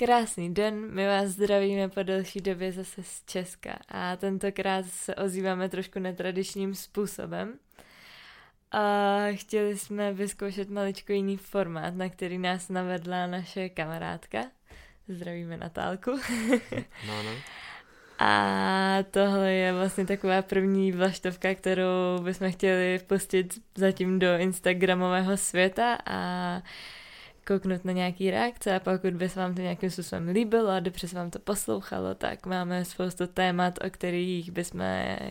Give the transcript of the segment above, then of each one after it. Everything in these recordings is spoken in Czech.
Krásný den, my vás zdravíme po delší době zase z Česka a tentokrát se ozýváme trošku netradičním způsobem. A chtěli jsme vyzkoušet maličko jiný formát, na který nás navedla naše kamarádka. Zdravíme Natálku. No, no. A tohle je vlastně taková první vlaštovka, kterou bychom chtěli pustit zatím do Instagramového světa a kouknout na nějaký reakce a pokud by se vám to nějakým způsobem líbilo a dobře se vám to poslouchalo, tak máme spoustu témat, o kterých bychom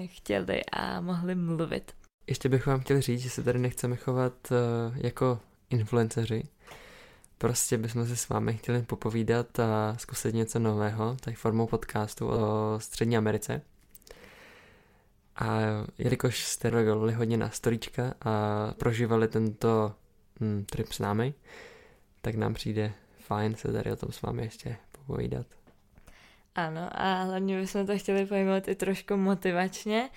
chtěli a mohli mluvit. Ještě bych vám chtěl říct, že se tady nechceme chovat uh, jako influenceři. Prostě bychom se s vámi chtěli popovídat a zkusit něco nového, tak formou podcastu o Střední Americe. A jelikož jste reagovali hodně na storička a prožívali tento hm, trip s námi, tak nám přijde fajn se tady o tom s vámi ještě popovídat. Ano, a hlavně bychom to chtěli pojmout i trošku motivačně,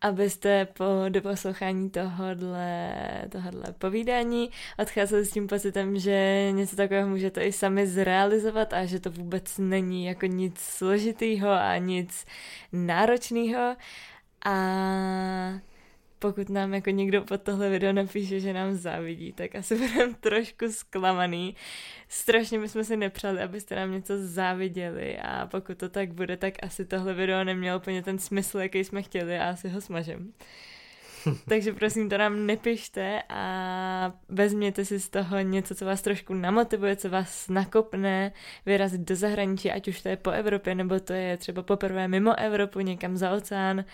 abyste po doposlouchání tohohle, tohohle povídání odcházeli s tím pocitem, že něco takového můžete i sami zrealizovat a že to vůbec není jako nic složitýho a nic náročného. A pokud nám jako někdo pod tohle video napíše, že nám závidí, tak asi budeme trošku zklamaný. Strašně bychom si nepřáli, abyste nám něco záviděli a pokud to tak bude, tak asi tohle video nemělo úplně ten smysl, jaký jsme chtěli a asi ho smažem. Takže prosím, to nám nepište a vezměte si z toho něco, co vás trošku namotivuje, co vás nakopne vyrazit do zahraničí, ať už to je po Evropě, nebo to je třeba poprvé mimo Evropu, někam za oceán.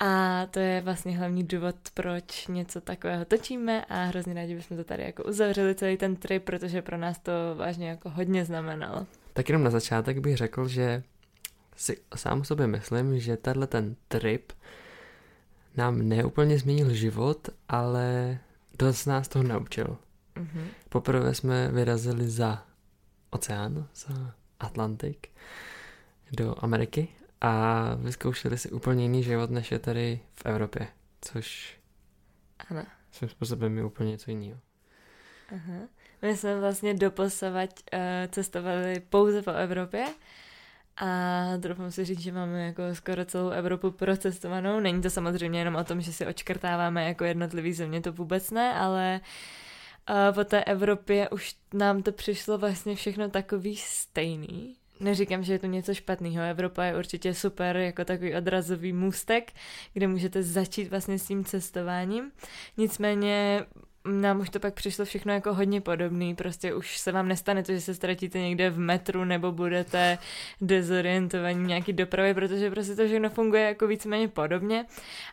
A to je vlastně hlavní důvod, proč něco takového točíme a hrozně rádi bychom to tady jako uzavřeli celý ten trip, protože pro nás to vážně jako hodně znamenalo. Tak jenom na začátek bych řekl, že si sám sobě myslím, že tenhle ten trip nám neúplně změnil život, ale dost nás toho naučil. Mm-hmm. Poprvé jsme vyrazili za oceán, za Atlantik do Ameriky a vyzkoušeli si úplně jiný život, než je tady v Evropě, což ano. svým způsobem je úplně něco jiného. Aha. My jsme vlastně doposavať uh, cestovali pouze po Evropě a doufám si říct, že máme jako skoro celou Evropu procestovanou. Není to samozřejmě jenom o tom, že si očkrtáváme jako jednotlivý země, to vůbec ne, ale uh, po té Evropě už nám to přišlo vlastně všechno takový stejný Neříkám, že je to něco špatného. Evropa je určitě super jako takový odrazový můstek, kde můžete začít vlastně s tím cestováním. Nicméně nám už to pak přišlo všechno jako hodně podobný, prostě už se vám nestane to, že se ztratíte někde v metru nebo budete dezorientovaní nějaký dopravy, protože prostě to všechno funguje jako víceméně podobně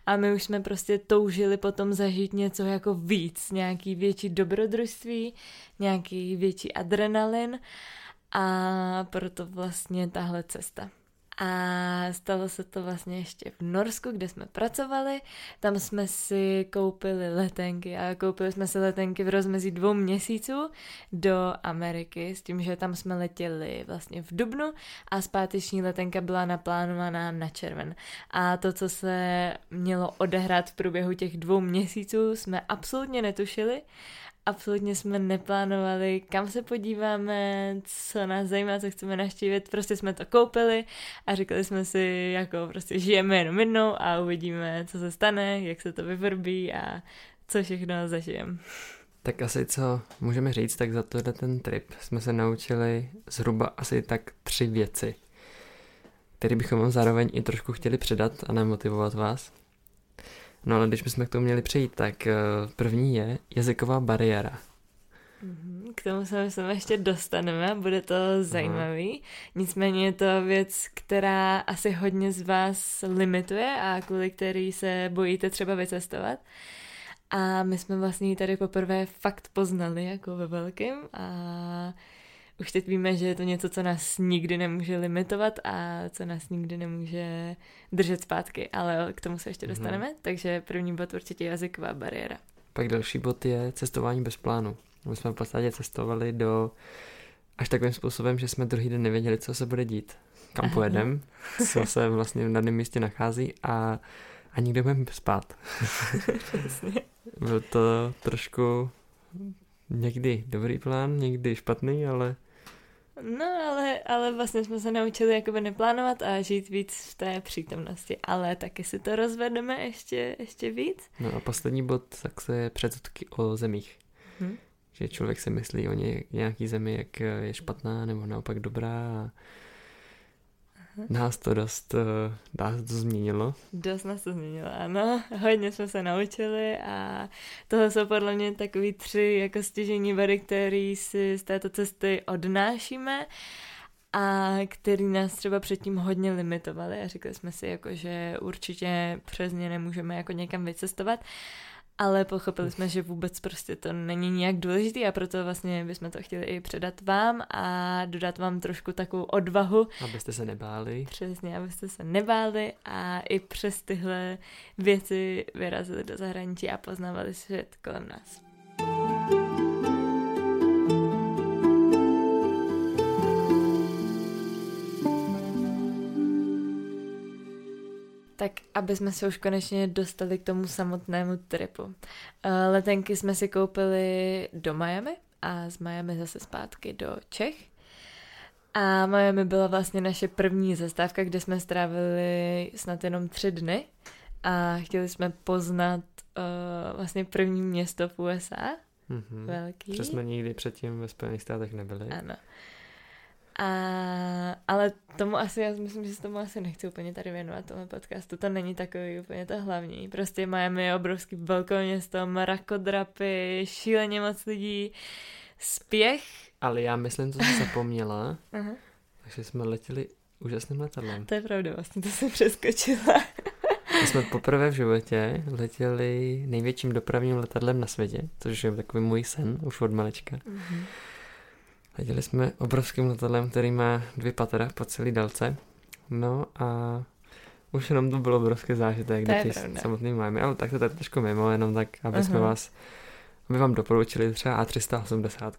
a my už jsme prostě toužili potom zažít něco jako víc, nějaký větší dobrodružství, nějaký větší adrenalin a proto vlastně tahle cesta. A stalo se to vlastně ještě v Norsku, kde jsme pracovali. Tam jsme si koupili letenky a koupili jsme si letenky v rozmezí dvou měsíců do Ameriky s tím, že tam jsme letěli vlastně v Dubnu a zpáteční letenka byla naplánovaná na červen. A to, co se mělo odehrát v průběhu těch dvou měsíců, jsme absolutně netušili absolutně jsme neplánovali, kam se podíváme, co nás zajímá, co chceme naštívit, prostě jsme to koupili a říkali jsme si, jako prostě žijeme jenom jednou a uvidíme, co se stane, jak se to vyvrbí a co všechno zažijeme. Tak asi co můžeme říct, tak za tohle ten trip jsme se naučili zhruba asi tak tři věci, které bychom vám zároveň i trošku chtěli předat a nemotivovat vás. No ale když bychom k tomu měli přejít, tak eh, první je jazyková bariéra. Mhm, k tomu se myslím ještě dostaneme, bude to zajímavý. Aha. Nicméně je to věc, která asi hodně z vás limituje a kvůli který se bojíte třeba vycestovat. A my jsme vlastně tady poprvé fakt poznali jako ve velkém a už teď víme, že je to něco, co nás nikdy nemůže limitovat a co nás nikdy nemůže držet zpátky, ale k tomu se ještě mhm. dostaneme, hmm. takže první bod určitě jazyková bariéra. Pak další bod je cestování bez plánu. My jsme v podstatě cestovali do až takovým způsobem, že jsme druhý den nevěděli, co se bude dít, kam pojedem, co se vlastně na daném místě nachází a, a nikde budeme spát. Byl to trošku někdy dobrý plán, někdy špatný, ale no ale, ale vlastně jsme se naučili jakoby neplánovat a žít víc v té přítomnosti, ale taky si to rozvedeme ještě, ještě víc. No a poslední bod, tak se předsudky o zemích. Hmm. Že člověk si myslí o ně, nějaký zemi, jak je špatná nebo naopak dobrá a Nás to dost, eh, nás to změnilo. Dost nás to změnilo, ano. Hodně jsme se naučili a tohle jsou podle mě takový tři jako stěžení body, který si z této cesty odnášíme a který nás třeba předtím hodně limitovali a řekli jsme si, jako, že určitě přes ně nemůžeme jako někam vycestovat ale pochopili jsme, že vůbec prostě to není nijak důležitý a proto vlastně bychom to chtěli i předat vám a dodat vám trošku takovou odvahu. Abyste se nebáli. Přesně, abyste se nebáli a i přes tyhle věci vyrazili do zahraničí a poznávali svět kolem nás. Tak aby jsme se už konečně dostali k tomu samotnému tripu. Eh, letenky jsme si koupili do Miami a z Miami zase zpátky do Čech. A Miami byla vlastně naše první zastávka, kde jsme strávili snad jenom tři dny a chtěli jsme poznat uh, vlastně první město v USA. Mm-hmm. Velký. Protože jsme nikdy předtím ve Spojených státech nebyli. Ano. A, ale tomu asi, já myslím, že se tomu asi nechci úplně tady věnovat, tomu podcastu. To není takový úplně to hlavní. Prostě Miami je obrovský velké město, mrakodrapy, šíleně moc lidí, spěch. Ale já myslím, to jsem zapomněla. Takže jsme letěli úžasným letadlem. To je pravda, vlastně to jsem přeskočila. My jsme poprvé v životě letěli největším dopravním letadlem na světě, což je takový můj sen už od malečka. Uh-huh. Letěli jsme obrovským letadlem, který má dvě patra po celé délce. No a už jenom to bylo obrovský zážitek, když samotný máme, ale tak to je trošku mimo, jenom tak, aby uh-huh. jsme vás my vám doporučili třeba A380.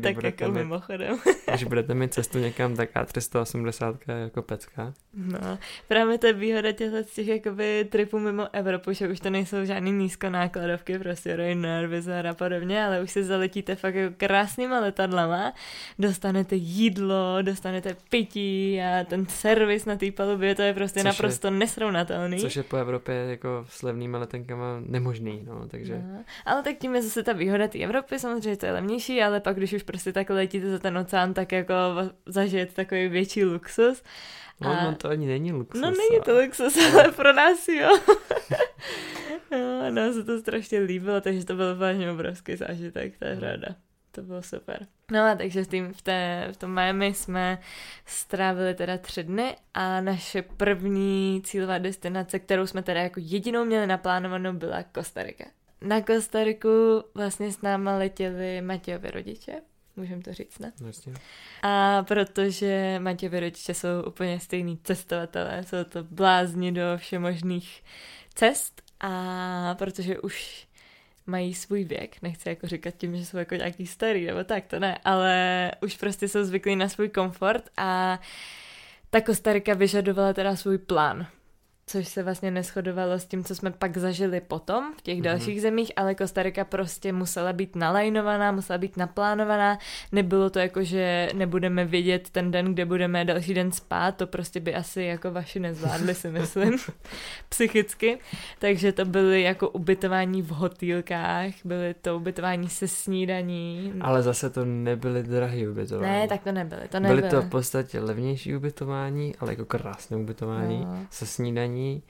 tak jako mít, mimochodem. když budete mít cestu někam, tak A380 je jako pecka. No, právě to je výhoda těchto z těch jakoby tripů mimo Evropu, že už to nejsou žádný nízkonákladovky, prostě Ryanair, Wizz a podobně, ale už si zaletíte fakt jako krásnýma letadlama, dostanete jídlo, dostanete pití a ten servis na té palubě, to je prostě což naprosto je, nesrovnatelný. Což je po Evropě jako s levnýma letenkama nemožný, no, takže... No, ale tak tím je zase ta výhoda té Evropy, samozřejmě to je levnější, ale pak když už prostě takhle letíte za ten oceán, tak jako zažijete takový větší luxus. No, no to ani není luxus. No není to luxus, ale pro nás jo. no, nám se to strašně líbilo, takže to byl vážně obrovský zážitek, to je pravda. To bylo super. No a takže v, tým, v, té, v tom Miami jsme strávili teda tři dny a naše první cílová destinace, kterou jsme teda jako jedinou měli naplánovanou, byla Kostarika. Na Kostariku vlastně s náma letěli Matějovi rodiče, můžeme to říct, ne? Vlastně. A protože Matějovi rodiče jsou úplně stejný cestovatelé, jsou to blázni do všemožných cest a protože už mají svůj věk, nechci jako říkat tím, že jsou jako nějaký starý nebo tak, to ne, ale už prostě jsou zvyklí na svůj komfort a ta Kostarika vyžadovala teda svůj plán což se vlastně neschodovalo s tím, co jsme pak zažili potom v těch mm-hmm. dalších zemích, ale Kostarika prostě musela být nalajnovaná, musela být naplánovaná, nebylo to jako, že nebudeme vědět ten den, kde budeme další den spát, to prostě by asi jako vaši nezvládli, si myslím, psychicky, takže to byly jako ubytování v hotýlkách, byly to ubytování se snídaní. Ale zase to nebyly drahé ubytování. Ne, tak to nebyly, to nebyly. Byly to v podstatě levnější ubytování, ale jako krásné ubytování no. se snídaní jednání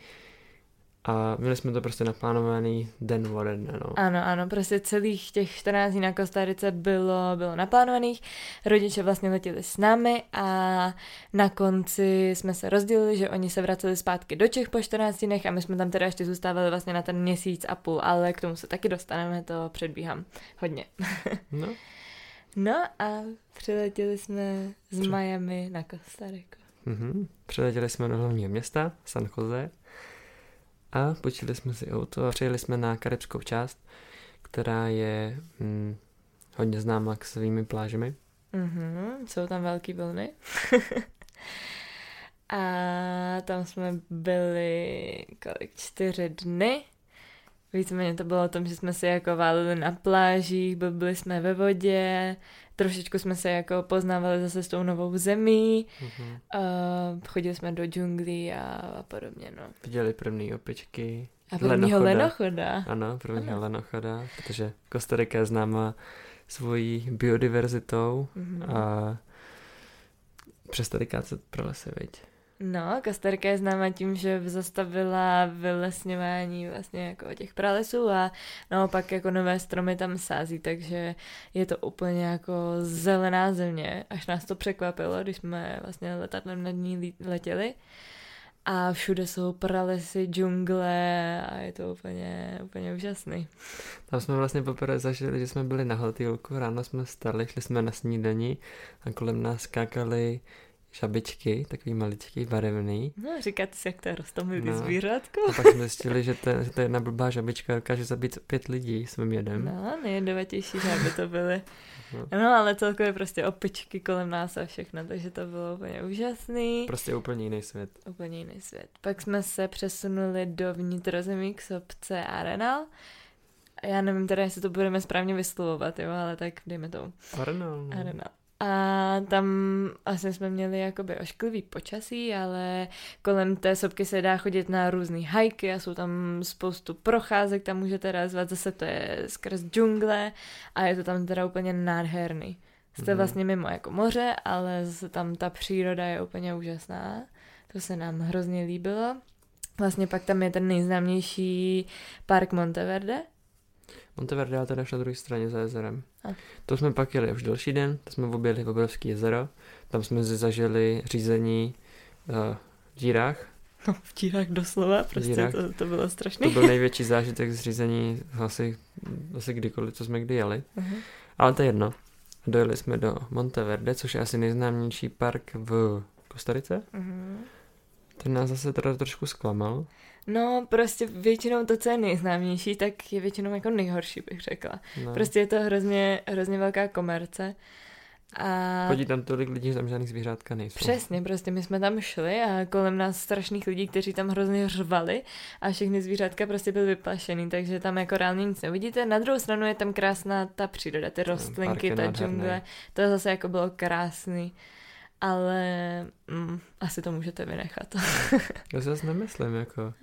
a měli jsme to prostě naplánovaný den ode dne, no. Ano, ano, prostě celých těch 14 dní na Kostarice bylo, bylo naplánovaných, rodiče vlastně letěli s námi a na konci jsme se rozdělili, že oni se vraceli zpátky do Čech po 14 dnech a my jsme tam teda ještě zůstávali vlastně na ten měsíc a půl, ale k tomu se taky dostaneme, to předbíhám hodně. no. No a přiletěli jsme z Miami na Kostariku. Mm-hmm. Přiletěli jsme do hlavního města, San Jose, a počili jsme si auto a přijeli jsme na karibskou část, která je hm, hodně známá k svými plážemi. Mm-hmm, jsou tam velký vlny. a tam jsme byli kolik, čtyři dny Víceméně to bylo o tom, že jsme se jako válili na plážích, byli jsme ve vodě, trošičku jsme se jako poznávali zase s tou novou zemí, Mhm. uh, chodili jsme do džunglí a, a podobně, no. Viděli první opičky. A prvního Lenochoda. lenochoda. Ano, prvního Ano. lenochoda, protože Kostarika je známa svojí biodiverzitou Mhm. a přes tady kácet pro lesy, viď? No, Kastarka je známá tím, že zastavila vylesňování vlastně jako těch pralesů a naopak jako nové stromy tam sází, takže je to úplně jako zelená země, až nás to překvapilo, když jsme vlastně letadlem nad ní letěli. A všude jsou pralesy, džungle a je to úplně, úplně úžasný. Tam jsme vlastně poprvé zažili, že jsme byli na hotýlku, ráno jsme stali, šli jsme na snídani a kolem nás skákali žabičky, takový maličký, barevný. No, říkáte si, jak to je rostomilý No. zvířátko? A pak jsme zjistili, že to, že to jedna blbá žabička dokáže zabít pět lidí svým jedem. No, nejjedovatější žáby to byly. No. No, ale celkově prostě opičky kolem nás a všechno, takže to bylo úplně úžasný. Prostě úplně jiný svět. Úplně jiný svět. Pak jsme se přesunuli do vnitrozemí k sobce Arenal. A Já nevím teda, jestli to budeme správně vyslovovat, jo, ale tak dejme tomu. Arnold. no. Arenal. A tam asi jsme měli jakoby ošklivý počasí, ale kolem té sopky se dá chodit na různé hajky a jsou tam spoustu procházek, tam můžete razvat, zase to je skrz džungle a je to tam teda úplně nádherný. Jste Mhm. vlastně mimo jako moře, ale zase tam ta příroda je úplně úžasná. To se nám hrozně líbilo. Vlastně pak tam je ten nejznámější park Monteverde. Monteverde je teda až na druhé straně za jezerem. A. To jsme pak jeli už další den, to jsme objeli obrovský jezero, tam jsme si zažili řízení uh, v dírách. No, v dírách doslova, prostě dírách. to, to bylo strašný. To byl největší zážitek z řízení asi, asi kdykoliv, co jsme kdy jeli. Mhm. Ale to je jedno. Dojeli jsme do Monteverde, což je asi nejznámější park v Kostarice. Mhm. Ten nás zase teda trošku zklamal. No, prostě většinou to, co je nejznámější, tak je většinou jako nejhorší, bych řekla. No. Prostě je to hrozně, hrozně velká komerce. A Chodí tam tolik lidí, že tam žádný zvířátka nejsou. přesně, prostě my jsme tam šli a kolem nás strašných lidí, kteří tam hrozně řvali a všechny zvířátka prostě byly vyplašený, takže tam jako reálně nic neuvidíte. Na druhou stranu je tam krásná ta příroda, ty rostlinky, ta džungle, to zase jako bylo krásný. Ale mm, asi to můžete vynechat. Já si zase nemyslím, jako.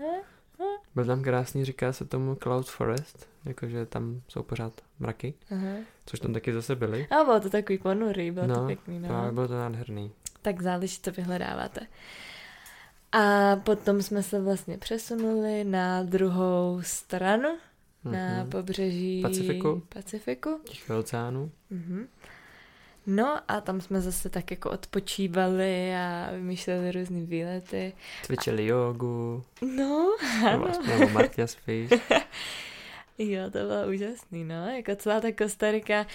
Byl tam krásný, říká se tomu Cloud Forest, jakože tam jsou pořád mraky, Aha. což tam taky zase byly. A bylo to takový ponurý, bylo to No, pěkný, no. Právě bylo to nádherný. Tak záleží, co vyhledáváte. A potom jsme se vlastně přesunuli na druhou stranu, na Mhm. pobřeží Pacifiku. Pacifiku. Tichého oceánu. Mhm. No a tam jsme zase tak jako odpočívali a vymýšleli různé výlety. Cvičili jogu, No, ano. nebo Martia spíš. Jo, to bylo úžasný, no. Jako celá ta Kostarika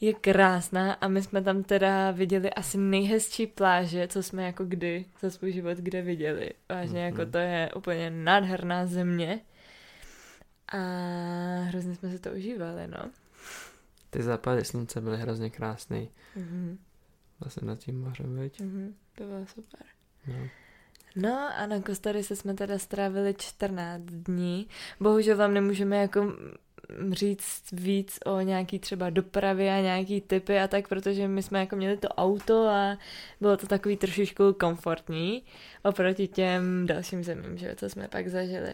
je krásná a my jsme tam teda viděli asi nejhezčí pláže, co jsme jako kdy za svůj život kde viděli. Vážně Mhm. jako to je úplně nádherná země. A hrozně jsme si to užívali, no. Ty západy slunce byly hrozně krásný. Mhm. Vlastně nad tím mořem, viď? Mhm. To bylo super. No. No a na Kostarice jsme teda strávili 14 dní. Bohužel vám nemůžeme jako říct víc o nějaký třeba dopravě a nějaký typy a tak, protože my jsme jako měli to auto a bylo to takový trošičku komfortní oproti těm dalším zemím, že co jsme pak zažili.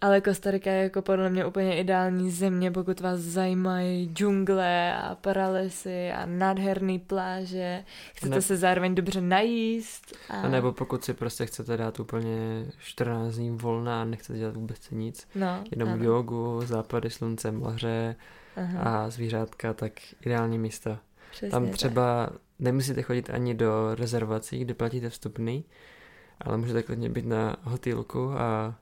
Ale Kostarika je jako podle mě úplně ideální země, pokud vás zajímají džungle a pralesy a nádherný pláže. Chcete Ne- se zároveň dobře najíst. A... A nebo pokud si prostě chcete dát úplně 14 dní volna a nechcete dělat vůbec nic, no, jenom ano. jogu, západy slunce, moře Aha, a zvířátka, tak ideální místo. přesně Tam tak. třeba nemusíte chodit ani do rezervací, kde platíte vstupný, ale můžete klidně být na hotýlku a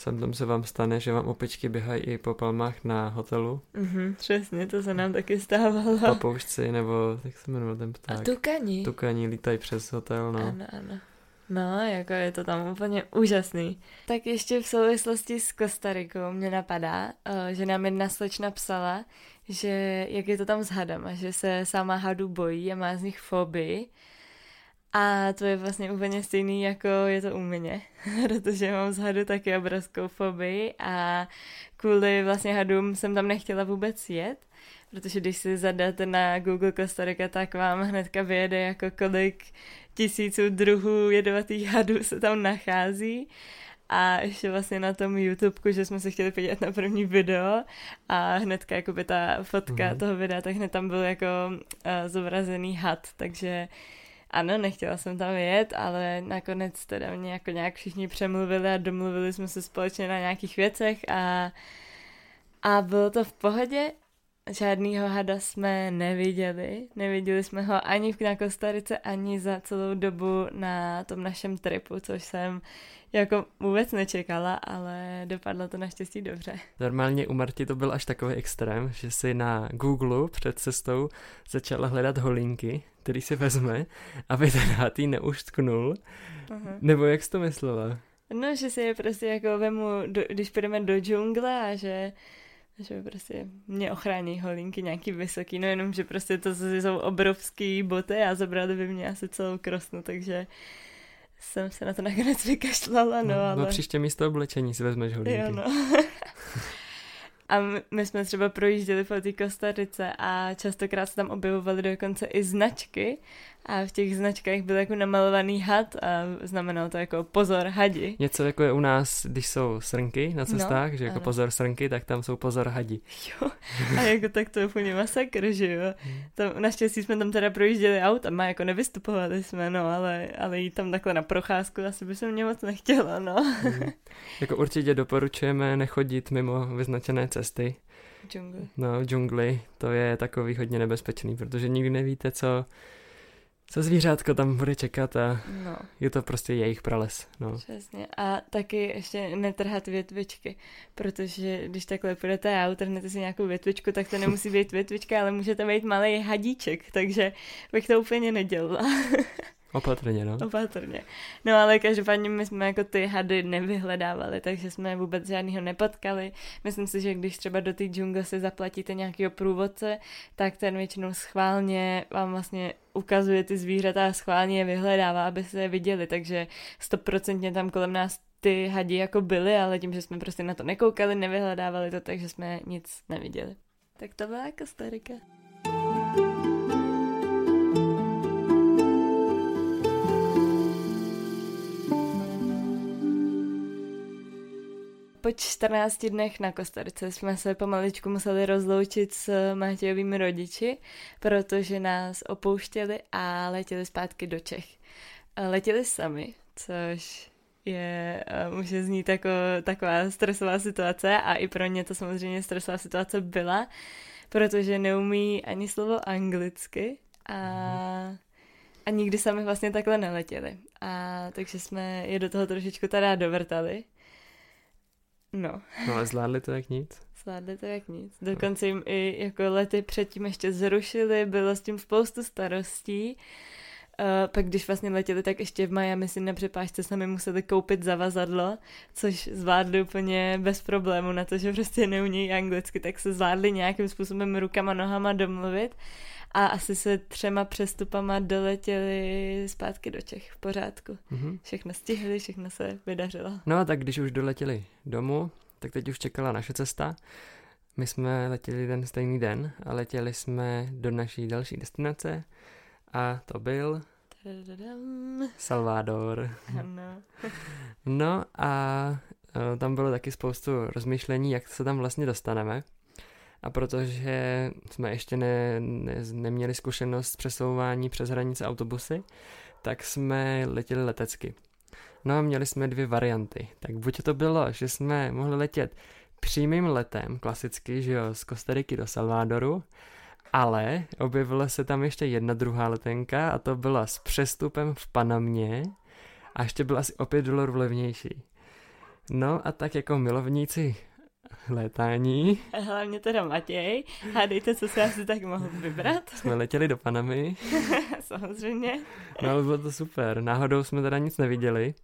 sem tam se vám stane, že vám opičky běhají i po palmách na hotelu, Mhm, přesně, to se nám taky stávalo. papoušci nebo, jak se jmenuje ten A pták? tukani. Tukaní lítají přes hotel, no. Ano, ano. No, jako je to tam úplně úžasný. Tak ještě v souvislosti s Kostarikou mě napadá, eh, že nám jedna slečna psala, že jak je to tam s hadama, že se sama hadu bojí a má z nich fobii. A to je vlastně úplně stejný, jako je to u mě, protože mám z hadu taky obrovskou fobii a kvůli vlastně hadům jsem tam nechtěla vůbec jet, protože když si zadáte na Google Costa Rica, tak vám hnedka vyjede jako kolik tisíců druhů jedovatých hadů se tam nachází. A ještě vlastně na tom YouTube, že jsme se chtěli podívat na první video a hnedka jakoby ta fotka mm-hmm. toho videa, tak hned tam byl jako uh, zobrazený had, takže ano, nechtěla jsem tam jet, ale nakonec teda mě jako nějak všichni přemluvili a domluvili jsme se společně na nějakých věcech a, a bylo to v pohodě. Žádnýho hada jsme neviděli. Neviděli jsme ho ani v Kostarice, ani za celou dobu na tom našem tripu, což jsem jako vůbec nečekala, ale dopadlo to naštěstí dobře. Normálně u Marti to byl až takový extrém, že si na Google před cestou začala hledat holinky, který si vezme, aby ten hátý neuštknul. Uh-huh. Nebo jak jsi to myslela? No, že si je prostě jako vemu, do, když půjdeme do džungle a že že prostě mě ochrání holinky nějaký vysoký, no jenom, že prostě to jsou obrovský boty a zabrali by mě asi celou krosnu, takže jsem se na to nakonec vykašlala, no, no, ale... No příště místo oblečení si vezmeš holinky. Jo, no. A my jsme třeba projížděli po té Kostarice a častokrát se tam objevovaly dokonce i značky a v těch značkách byl jako namalovaný had a znamenalo to jako pozor hadi. Něco jako je u nás, když jsou srnky na no, cestách, no, že jako ano. pozor srnky, tak tam jsou pozor hadi. Jo, a jako tak to je úplně masakr, že jo. Tam, naštěstí jsme tam teda projížděli autama, jako nevystupovali jsme, no, ale, ale jít tam takhle na procházku asi by se mě moc nechtěla, no. Hmm. Jako určitě doporučujeme nechodit mimo vyznačené cesty. Džungli. No, džungli, to je takový hodně nebezpečný, protože nikdy nevíte, co co zvířátko tam bude čekat a no. je to prostě jejich prales. No. Přesně. A taky ještě netrhat větvičky, protože když takhle půjdete a utrhnete si nějakou větvičku, tak to nemusí být větvička, ale může to být malý hadíček, takže bych to úplně nedělala. Opatrně, no. Opatrně. No ale každopádně my jsme jako ty hady nevyhledávali, takže jsme vůbec žádnýho nepotkali. Myslím si, že když třeba do té džungle si zaplatíte nějakého průvodce, tak ten většinou schválně vám vlastně ukazuje ty zvířata a schválně je vyhledává, aby se je viděli, takže stoprocentně tam kolem nás ty hadi jako byly, ale tím, že jsme prostě na to nekoukali, nevyhledávali to, takže jsme nic neviděli. Tak to byla jako po 14 dnech na Kostarice jsme se pomaličku museli rozloučit s Matějovými rodiči, protože nás opouštěli a letěli zpátky do Čech. Letěli sami, což je, může znít jako taková stresová situace a i pro ně to samozřejmě stresová situace byla, protože neumí ani slovo anglicky a, a nikdy sami vlastně takhle neletěli. A takže jsme je do toho trošičku teda dovrtali. No. No ale zvládli to jak nic. Zvládli to jak nic. Dokonce jim i jako lety předtím ještě zrušili, bylo s tím spoustu starostí. Uh, pak když vlastně letěli, tak ještě v Miami si na přepážce sami museli koupit zavazadlo, což zvládli úplně bez problému na to, že prostě neumějí anglicky, tak se zvládli nějakým způsobem rukama, nohama domluvit a asi se třema přestupama doletěli zpátky do Čech v pořádku. Mm-hmm. Všechno stihli, všechno se vydařilo. No a tak když už doletěli domů, tak teď už čekala naše cesta. My jsme letěli ten stejný den a letěli jsme do naší další destinace a to byl Salvador. Ano. no a e, tam bylo taky spoustu rozmyšlení, jak se tam vlastně dostaneme. A protože jsme ještě ne, ne, neměli zkušenost s přesouvání přes hranice autobusy, tak jsme letěli letecky. No a měli jsme dvě varianty. Tak buď to bylo, že jsme mohli letět přímým letem, klasicky, že jo, z Kostariky do Salvadoru, ale objevila se tam ještě jedna druhá letenka a to byla s přestupem v Panamě a ještě byla asi o 5 dolarů levnější. No a tak jako milovníci létání. A hlavně teda Matěj. Hádejte, co se asi tak mohl vybrat. Jsme letěli do Panamy. Samozřejmě. No ale bylo to super. Náhodou jsme teda nic neviděli,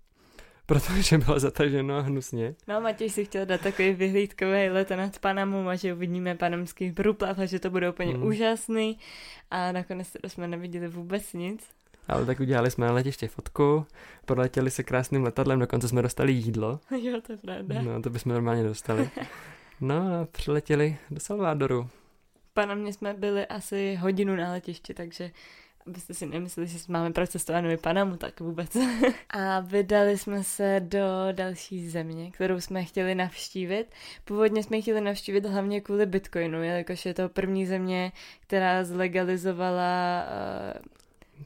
protože bylo zataženo a hnusně. No Matěj si chtěl dát takový vyhlídkový let nad Panamou a že uvidíme panamský průplav a že to bude úplně hmm. úžasný. A nakonec jsme neviděli vůbec nic. Ale tak udělali jsme na letiště fotku, podletěli se krásným letadlem, dokonce jsme dostali jídlo. Jo, to je pravda. No, to bychom normálně dostali. No a přiletěli do Salvadoru. Pana mě jsme byli asi hodinu na letišti, takže abyste si nemysleli, že máme procestovanou i Panamu, tak vůbec. a vydali jsme se do další země, kterou jsme chtěli navštívit. Původně jsme chtěli navštívit hlavně kvůli Bitcoinu, jelikož je to první země, která zlegalizovala uh,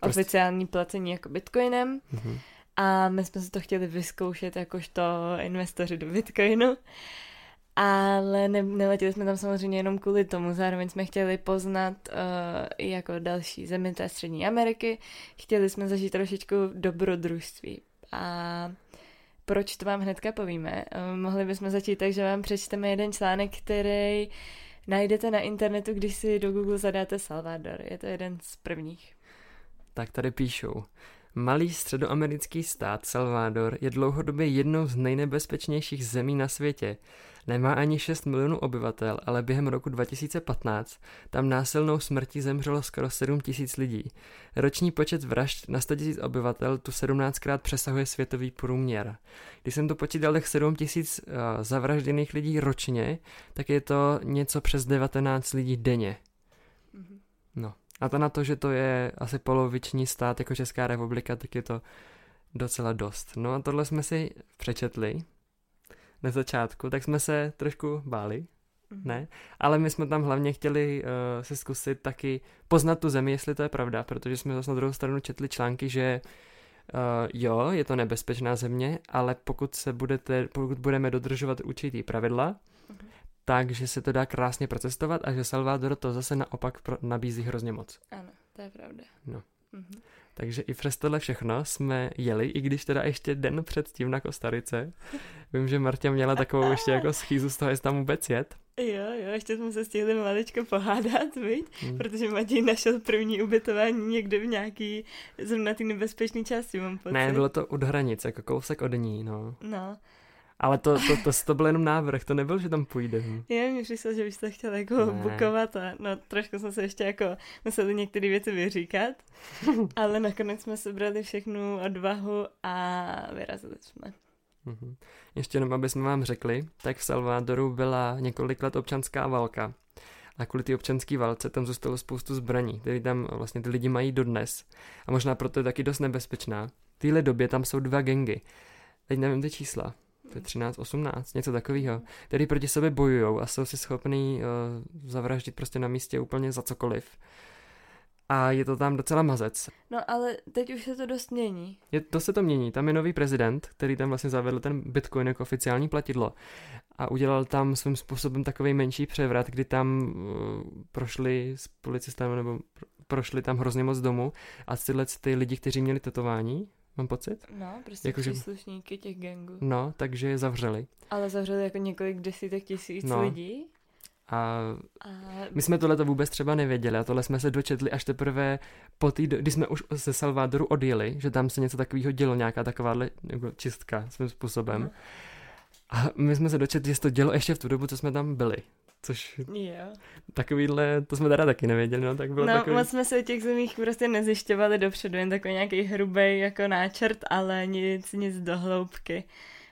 prostě... oficiální placení jako Bitcoinem. Mm-hmm. A my jsme si to chtěli vyzkoušet jakožto investoři do Bitcoinu. Ale ne, neletěli jsme tam samozřejmě jenom kvůli tomu, zároveň jsme chtěli poznat uh, i jako další zemi té střední Ameriky, chtěli jsme zažít trošičku dobrodružství. A proč to vám hnedka povíme? Uh, mohli bychom začít tak, že vám přečteme jeden článek, který najdete na internetu, když si do Google zadáte Salvador. Je to jeden z prvních. Tak tady píšou. Malý středoamerický stát Salvador je dlouhodobě jednou z nejnebezpečnějších zemí na světě. Nemá ani 6 milionů obyvatel, ale během roku 2015 tam násilnou smrtí zemřelo skoro 7 tisíc lidí. Roční počet vražd na 100 tisíc obyvatel tu 17krát přesahuje světový průměr. Když jsem to počítal tak 7 tisíc uh, zavražděných lidí ročně, tak je to něco přes 19 lidí denně. Mm-hmm. No. A to na to, že to je asi poloviční stát jako Česká republika, tak je to docela dost. No a tohle jsme si přečetli na začátku, tak jsme se trošku báli, mm-hmm. ne? Ale my jsme tam hlavně chtěli uh, se zkusit taky poznat tu zemi, jestli to je pravda, protože jsme zase na druhou stranu četli články, že uh, jo, je to nebezpečná země, ale pokud se budete, pokud budeme dodržovat určitý pravidla. Takže se to dá krásně procestovat a že Salvador to zase naopak pro, nabízí hrozně moc. Ano, to je pravda. No. Mm-hmm. Takže i přes tohle všechno jsme jeli, i když teda ještě den předtím na Kostarice. Vím, že Martě měla takovou ještě jako schýzu z toho, jestli tam vůbec jet. Jo, jo, ještě jsme se stihli maličko pohádat, viď? Hmm. Protože Matěj našel první ubytování někde v nějaký zrovna ty nebezpečné části, mám pocit. Ne, bylo to od hranic, jako kousek od ní, no. No, ale to, to, to, to byl jenom návrh, to nebyl, že tam půjde. Je, mi přišlo, že byste chtěl jako ne. bukovat a no trošku jsme se ještě jako museli některé věci vyříkat, ale nakonec jsme sebrali všechnu odvahu a vyrazili jsme. Mhm. Ještě jenom, aby jsme vám řekli, tak v Salvadoru byla několik let občanská válka. A kvůli té občanské válce tam zůstalo spoustu zbraní, které tam vlastně ty lidi mají dodnes. A možná proto je taky dost nebezpečná. V téhle době tam jsou dva gengy. Teď nevím ty čísla to je 13, 18, něco takového, který proti sobě bojují a jsou si schopný uh, zavraždit prostě na místě úplně za cokoliv. A je to tam docela mazec. No ale teď už se to dost mění. Je, to se to mění. Tam je nový prezident, který tam vlastně zavedl ten Bitcoin jako oficiální platidlo. A udělal tam svým způsobem takový menší převrat, kdy tam uh, prošli s policistami nebo prošli tam hrozně moc domů a tyhle ty lidi, kteří měli tetování, mám pocit. No, prostě jako, příslušníky těch gangů. No, takže je zavřeli. Ale zavřeli jako několik desítek tisíc no. lidí. A, a my jsme tohle vůbec třeba nevěděli a tohle jsme se dočetli až teprve po té, kdy jsme už ze Salvadoru odjeli, že tam se něco takového dělo, nějaká taková jako čistka svým způsobem. Uh-huh. A my jsme se dočetli, že se to dělo ještě v tu dobu, co jsme tam byli. Což jo. takovýhle, to jsme teda taky nevěděli, no, tak bylo no, takový... moc jsme se o těch zemích prostě nezjišťovali dopředu, jen takový nějaký hrubý jako náčrt, ale nic, nic do hloubky.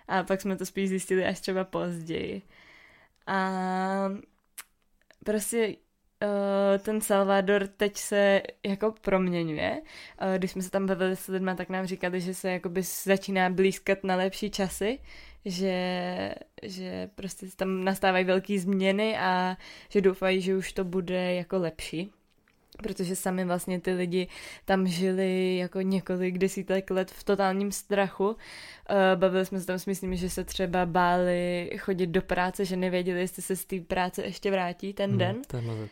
A pak jsme to spíš zjistili až třeba později. A prostě Uh, ten Salvador teď se jako proměňuje. Uh, když jsme se tam bavili s lidmi, tak nám říkali, že se jakoby začíná blízkat na lepší časy, že, že prostě tam nastávají velké změny a že doufají, že už to bude jako lepší protože sami vlastně ty lidi tam žili jako několik desítek let v totálním strachu. Uh, bavili jsme se tam s myslím, že se třeba báli chodit do práce, že nevěděli, jestli se z té práce ještě vrátí ten hmm, den. Ten uh,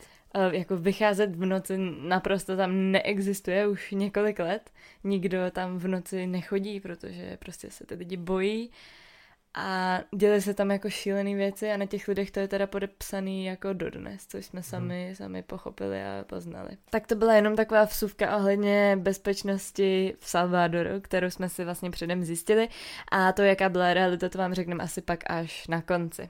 jako vycházet v noci naprosto tam neexistuje už několik let. Nikdo tam v noci nechodí, protože prostě se ty lidi bojí. Uh, a děly se tam jako šílené věci a na těch lidech to je teda podepsaný jako dodnes, což jsme sami, hmm. sami pochopili a poznali. Tak to byla jenom taková vsuvka ohledně bezpečnosti v Salvadoru, kterou jsme si vlastně předem zjistili a to, jaká byla realita, to vám řekneme asi pak až na konci.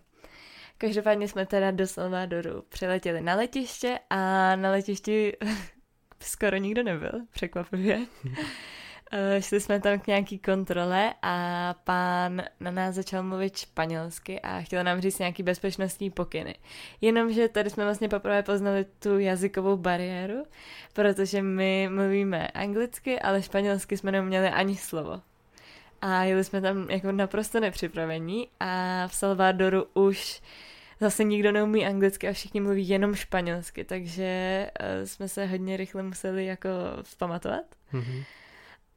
Každopádně jsme teda do Salvadoru přiletěli na letiště a na letišti skoro nikdo nebyl, překvapivě. Eh, šli jsme tam k nějaký kontrole a pán na nás začal mluvit španělsky a chtěl nám říct nějaký bezpečnostní pokyny. Jenomže tady jsme vlastně poprvé poznali tu jazykovou bariéru, protože my mluvíme anglicky, ale španělsky jsme neuměli ani slovo. A jeli jsme tam jako naprosto nepřipravení a v Salvadoru už zase nikdo neumí anglicky a všichni mluví jenom španělsky, takže uh, jsme se hodně rychle museli jako vzpamatovat. Mm-hmm.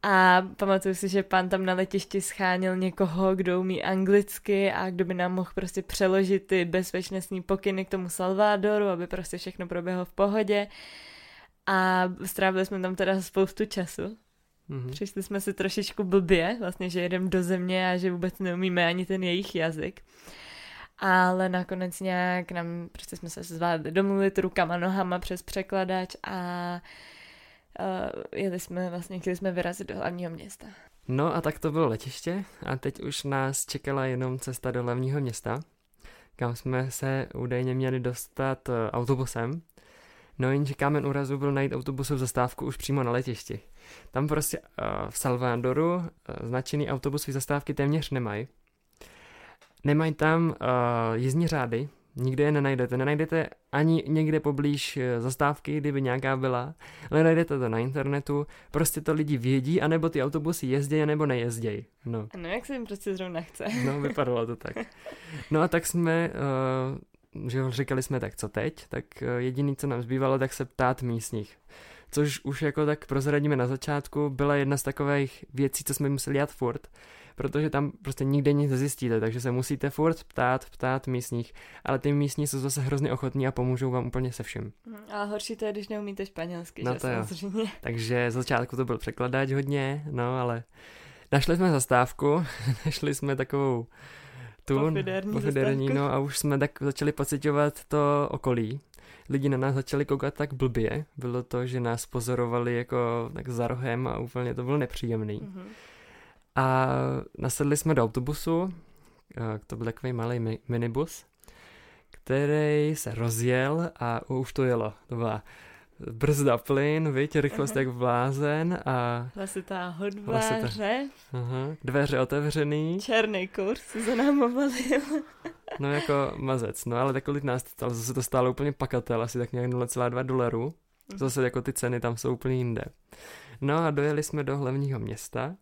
A pamatuju si, že pán tam na letišti scháněl někoho, kdo umí anglicky a kdo by nám mohl prostě přeložit ty bezpečnostní pokyny k tomu Salvadoru, aby prostě všechno proběhlo v pohodě. A strávili jsme tam teda spoustu času. Mm-hmm. Přišli jsme si trošičku blbě, vlastně, že jedem do země a že vůbec neumíme ani ten jejich jazyk. Ale nakonec nějak nám, prostě jsme se zvládli domluvit rukama, nohama přes překladač a uh, jeli jsme vlastně, chtěli jsme vyrazit do hlavního města. No a tak to bylo letiště a teď už nás čekala jenom cesta do hlavního města, kam jsme se údajně měli dostat uh, autobusem. No jenže kámen úrazu byl najít autobusovou zastávku už přímo na letišti. Tam prostě uh, v Salvadoru uh, značený autobusové zastávky téměř nemají. Nemají tam uh, jízdní řády, Nikde je nenajdete. Nenajdete ani někde poblíž eh, zastávky, kdyby nějaká byla, ale najdete to na internetu. Prostě to lidi vědí, anebo ty autobusy jezdí, nebo nejezdí. No. no, jak se jim prostě zrovna chce. No, vypadalo to tak. No a tak jsme, uh, že říkali jsme tak, co teď, tak uh, jediný, co nám zbývalo, tak se ptát místních. Což už jako tak prozradíme na začátku, byla jedna z takových věcí, co jsme museli dělat furt, protože tam prostě nikde nic nezjistíte, takže se musíte furt ptát, ptát místních, ale ty místní jsou zase hrozně ochotní a pomůžou vám úplně se vším. Mhm, ale horší to je, když neumíte španělsky, no že to samozřejmě. Jo. Takže z začátku to byl překladač hodně, no ale našli jsme zastávku, našli jsme takovou tu pofiderní, no a už jsme tak začali pocitovat to okolí. Lidi na nás začali koukat tak blbě, bylo to, že nás pozorovali jako tak za rohem a úplně to bylo nepříjemný. Mm-hmm. A nasedli jsme do autobusu, to byl takový malý minibus, který se rozjel a už to jelo. To byla brzda plyn, viď, rychlost jak vlázen a... Hlasitá hudba, hlasitá... řev. Aha, dveře otevřený. Černý kurz za námi valil. no jako mazec, no ale takový nás to stalo, zase to stálo úplně pakatel, asi tak nějak 0,2 dolarů. Zase jako ty ceny tam jsou úplně jinde. No a dojeli jsme do hlavního města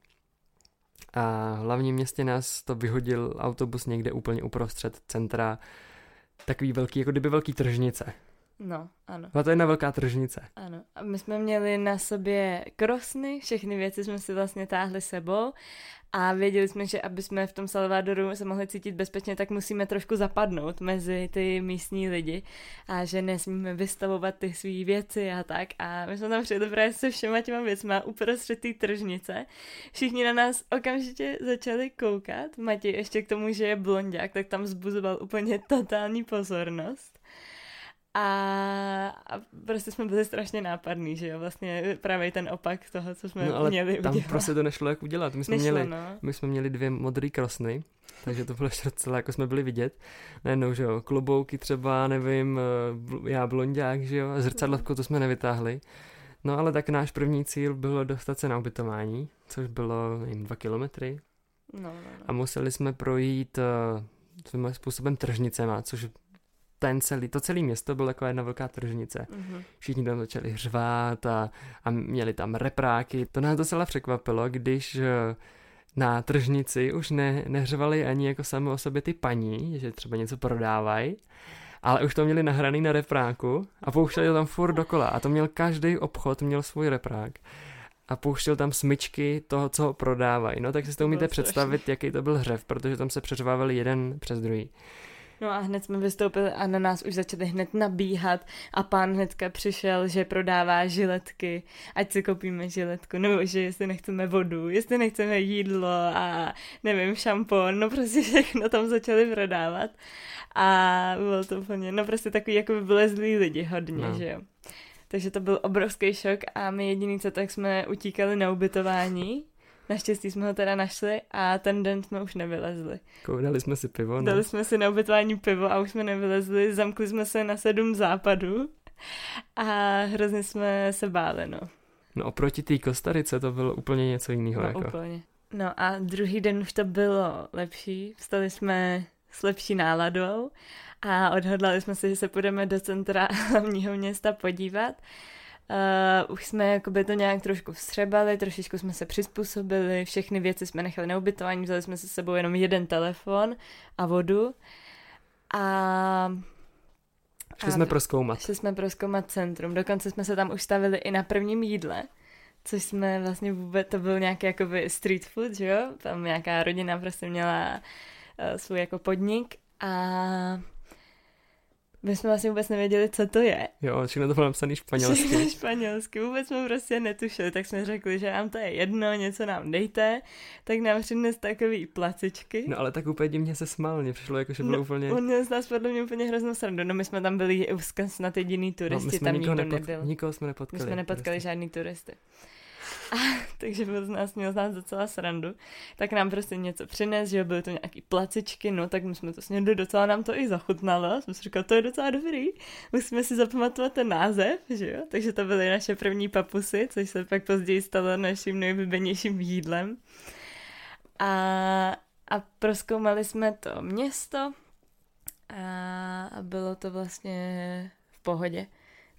a v hlavním městě nás to vyhodil autobus někde úplně uprostřed centra, takový velký, jako kdyby velký tržnice. No, ano. A to je jedna velká tržnice. Ano. A my jsme měli na sobě krosny, všechny věci jsme si vlastně táhli sebou a věděli jsme, že aby jsme v tom Salvadoru se mohli cítit bezpečně, tak musíme trošku zapadnout mezi ty místní lidi a že nesmíme vystavovat ty své věci a tak. A my jsme tam přijeli právě se všema těma věcma uprostřed té tržnice. Všichni na nás okamžitě začali koukat. Matěj ještě k tomu, že je blondiak, tak tam zbuzoval úplně totální pozornost. A, a prostě jsme byli strašně nápadní, že jo, vlastně právě ten opak toho, co jsme no, ale měli tam udělat. prostě to nešlo jak udělat. My jsme, nešlo, měli, no. my jsme měli dvě modré krosny, takže to bylo docela, jako jsme byli vidět. Najednou, že jo, klobouky třeba, nevím, eh, já blondák, že jo, zrcadlovku to jsme nevytáhli. No ale tak náš první cíl bylo dostat se na ubytování, což bylo, nevím, dva kilometry. No, no, no. A museli jsme projít uh, svým způsobem tržnicema, což ten celý, to celé město bylo jako jedna velká tržnice. Mm-hmm. Všichni tam začali řvát a, a měli tam repráky. To nás docela překvapilo, když eh, na tržnici už ne, neřvali ani jako sami o sobě ty paní, že třeba něco prodávají, ale už to měli nahraný na repráku a pouštěli to tam furt dokola a to měl každý obchod, měl svůj reprák a pouštěl tam smyčky toho, co ho prodávají. No tak si to umíte představit, jaký to byl hřev, protože tam se přeřvávali jeden přes druhý. No a hned jsme vystoupili a na nás už začali hned nabíhat a pán hnedka přišel, že prodává žiletky, ať si koupíme žiletku, nebo že jestli nechceme vodu, jestli nechceme jídlo a nevím, šampon, no prostě všechno tam začali prodávat a bylo to úplně, no prostě takový jako by byli zlí lidi hodně, no. že jo. Takže to byl obrovský šok a my jediný co tak jsme utíkali na ubytování Naštěstí jsme ho teda našli a ten den jsme už nevylezli. Dali jsme si pivo, no. Dali jsme si na ubytování pivo a už jsme nevylezli, zamkli jsme se na sedm západů a hrozně jsme se báli, no. No oproti té Kostarice to bylo úplně něco jiného. No jako. úplně. No a druhý den už to bylo lepší, vstali jsme s lepší náladou a odhodlali jsme se, že se půjdeme do centra hlavního města podívat. Uh, už jsme jakoby to nějak trošku vstřebali, trošičku jsme se přizpůsobili, všechny věci jsme nechali na ubytování, vzali jsme se sebou jenom jeden telefon a vodu. A Šli jsme proskoumat. Šli jsme proskoumat centrum, dokonce jsme se tam už stavili i na prvním jídle, což jsme vlastně vůbec, to byl nějaký jakoby street food, že jo? Tam nějaká rodina prostě měla uh, svůj jako podnik a my jsme vlastně vůbec nevěděli, co to je. Jo, všechno to bylo napsané španělsky. Všechno španělsky, vůbec jsme prostě netušili, tak jsme řekli, že nám to je jedno, něco nám dejte, tak nám přines takový placičky. No ale tak úplně divně se smál, mně přišlo jako, že bylo no, úplně... On z nás podle mě úplně hroznou srandu, no my jsme tam byli snad jediný turisti, no, my jsme tam nikdo nepot... nebyl. Nikoho jsme nepotkali. My jsme nepotkali turisty. žádný turisty. A, takže byl z nás, měl z nás docela srandu. Tak nám prostě něco přines, že byly to nějaký placičky, no tak my jsme to snědli, docela nám to i zachutnalo. Jsme si říkali, to je docela dobrý. Musíme si zapamatovat ten název, že jo? Takže to byly naše první papusy, což se pak později stalo naším nejvybenějším jídlem. A, a proskoumali jsme to město a bylo to vlastně v pohodě.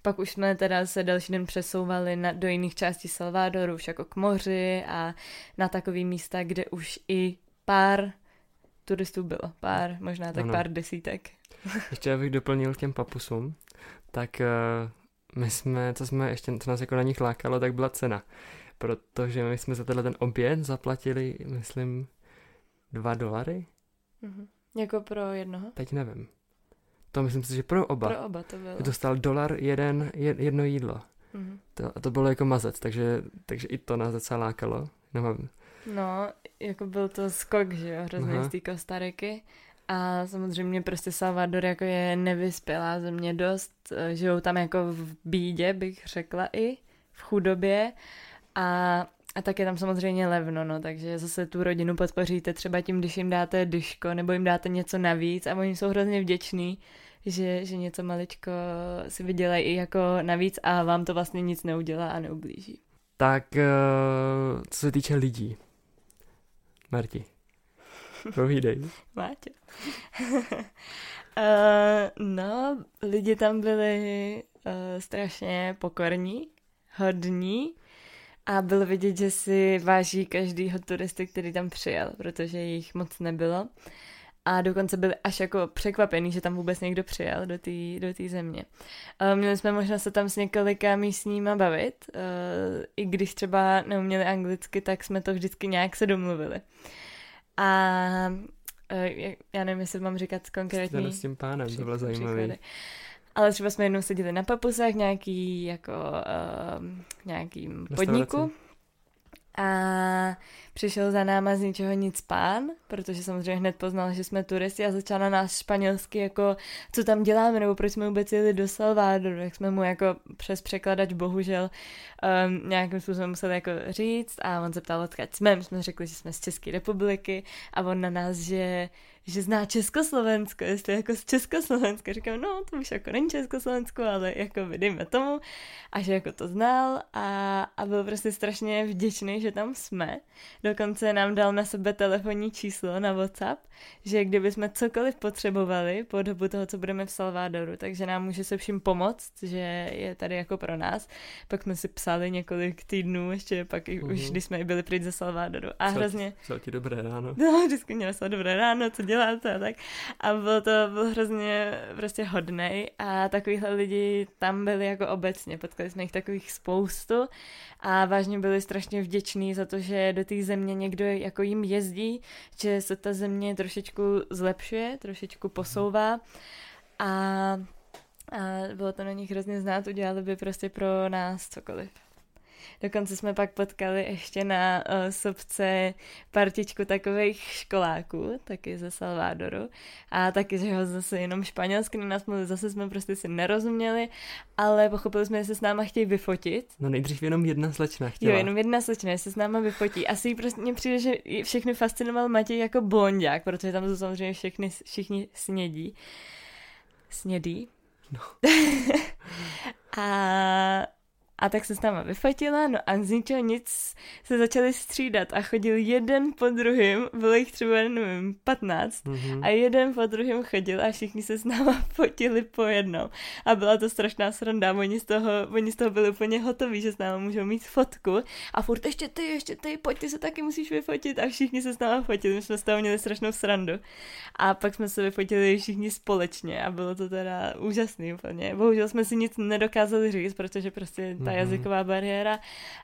Pak už jsme teda se další den přesouvali na, do jiných částí Salvadoru, už jako k moři a na takový místa, kde už i pár turistů bylo. Pár, možná tak ano. pár desítek. Ještě abych doplnil k těm papusům, tak uh, my jsme, co jsme ještě, co nás jako na nich lákalo, tak byla cena. Protože my jsme za tenhle ten oběd zaplatili, myslím, dva dolary. Mm-hmm. Jako pro jednoho? Teď nevím. To myslím si, že pro oba. Pro oba to bylo. Dostal dolar jeden, jedno jídlo. Mm-hmm. To, to bylo jako mazec, takže, takže i to nás docela lákalo. No, no jako byl to skok, že jo, hrozně z té Kostariky. A samozřejmě prostě Salvador jako je nevyspělá země dost, eh, žijou tam jako v bídě, bych řekla i, v chudobě. A a tak je tam samozřejmě levno, no, takže zase tu rodinu podpoříte třeba tím, když jim dáte dyško nebo jim dáte něco navíc a oni jsou hrozně vděční, že, že něco maličko si vydělají i jako navíc a vám to vlastně nic neudělá a neublíží. Tak eh, co se týče lidí, Marti, povídej. Máte. uh, no, lidi tam byli uh, strašně pokorní, hodní, a bylo vidět, že si váží každýho turisty, který tam přijel, protože jich moc nebylo. A dokonce byli až jako překvapený, že tam vůbec někdo přijel do té do země. Měli jsme možnost se tam s několika místníma bavit. I když třeba neuměli anglicky, tak jsme to vždycky nějak se domluvili. A já nevím, jestli mám říkat konkrétní... S tím pánem, to bylo zajímavé. Ale třeba jsme jednou seděli na papusách nějaký jako uh, nějakým podniku a přišel za náma z ničeho nic pán, protože samozřejmě hned poznal, že jsme turisti a začal na nás španělsky jako, co tam děláme, nebo proč jsme vůbec jeli do Salvadoru, jak jsme mu jako přes překladač bohužel um, nějakým způsobem museli jako říct. A on se ptal, odkud jsme, my jsme řekli, že jsme z České republiky. A on na nás, že že zná Československo, jestli jako z Československa. Říkám, no, to už jako není Československo, ale jako dejme tomu. A že jako to znal a, a byl prostě strašně vděčný, že tam jsme. Dokonce nám dal na sebe telefonní číslo na WhatsApp, že kdyby jsme cokoliv potřebovali po dobu toho, co budeme v Salvadoru, takže nám může se vším pomoct, že je tady jako pro nás. Pak jsme si psali několik týdnů, ještě pak uh-huh. už, mhm. když jsme i byli pryč ze Salvadoru. A co, hrozně... Co ti dobré ráno. No, vždycky měla se dobré ráno, co děláte a tak. A bylo to bylo hrozně prostě hodnej a takovýhle lidi tam byli jako obecně, potkali jsme jich takových spoustu a vážně byli strašně vděční za to, že do té země někdo jako jim jezdí, že se ta země trošičku zlepšuje, trošičku posouvá a, a bylo to na nich hrozně znát, udělali by prostě pro nás cokoliv. Dokonce jsme pak potkali ještě na uh, sobce partičku takových školáků, taky ze Salvadoru. A taky, že ho zase jenom španělsky na nás mluvili, zase jsme prostě si nerozuměli, ale pochopili jsme, že se s náma chtějí vyfotit. No nejdřív jenom jedna slečna chtěla. Jo, jenom jedna slečna, se s náma vyfotí. Asi jí prostě mně přijde, že všechny fascinoval Matěj jako blondiák, protože tam jsou samozřejmě všechny, všichni snědí. Snědí. No. a a tak se s náma vyfotila, no a z ničeho nic se začali střídat a chodil jeden po druhém, bylo jich třeba, nevím, 15 mm-hmm. a jeden po druhém chodil a všichni se s náma fotili po jednou. A byla to strašná sranda, oni z toho, oni z toho byli úplně hotoví, že s náma můžou mít fotku a furt ještě ty, ještě ty, pojď, ty se taky musíš vyfotit a všichni se s náma fotili, my jsme z toho měli strašnou srandu. A pak jsme se vyfotili všichni společně a bylo to teda úžasný úplně. Bohužel jsme si nic nedokázali říct, protože prostě ta ta mhm. jazyková bariéra,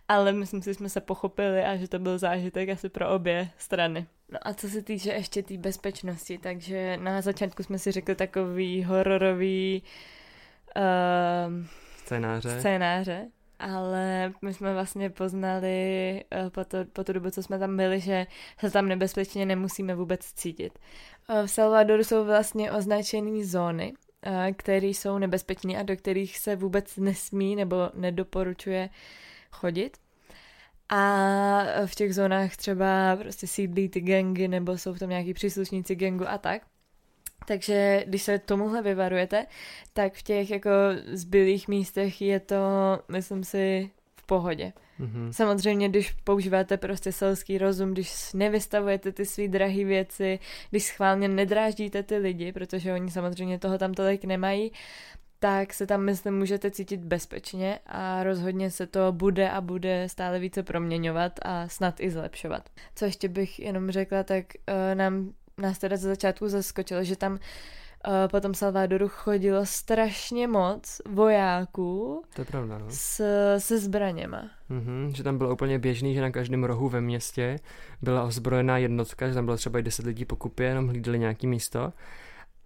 ale myslím si, že jsme se pochopili a že to byl zážitek asi pro obě strany. No a co se týče ještě té tý bezpečnosti, takže na začátku jsme si řekli takový hororový uh, scénáře. scénáře, ale my jsme vlastně poznali uh, po, to, po tu dobu, co jsme tam byli, že se tam nebezpečně nemusíme vůbec cítit. Uh, v Salvadoru jsou vlastně označené zóny, které jsou nebezpečné a do kterých se vůbec nesmí nebo nedoporučuje chodit. A v těch zónách třeba prostě sídlí ty gangy nebo jsou tam nějaký příslušníci gangu a tak. Takže když se tomuhle vyvarujete, tak v těch jako zbylých místech je to, myslím si, pohodě. Mm-hmm. Samozřejmě, když používáte prostě selský rozum, když nevystavujete ty svý drahé věci, když schválně nedráždíte ty lidi, protože oni samozřejmě toho tam tolik nemají, tak se tam, myslím, můžete cítit bezpečně a rozhodně se to bude a bude stále více proměňovat a snad i zlepšovat. Co ještě bych jenom řekla, tak uh, nám nás teda za začátku zaskočilo, že tam Uh, po tom Salvadoru chodilo strašně moc vojáků to je pravda, no. s, se zbraněma. Mm-hmm, že tam bylo úplně běžný, že na každém rohu ve městě byla ozbrojená jednotka, že tam bylo třeba i 10 lidí po kupě, jenom hlídali nějaký místo,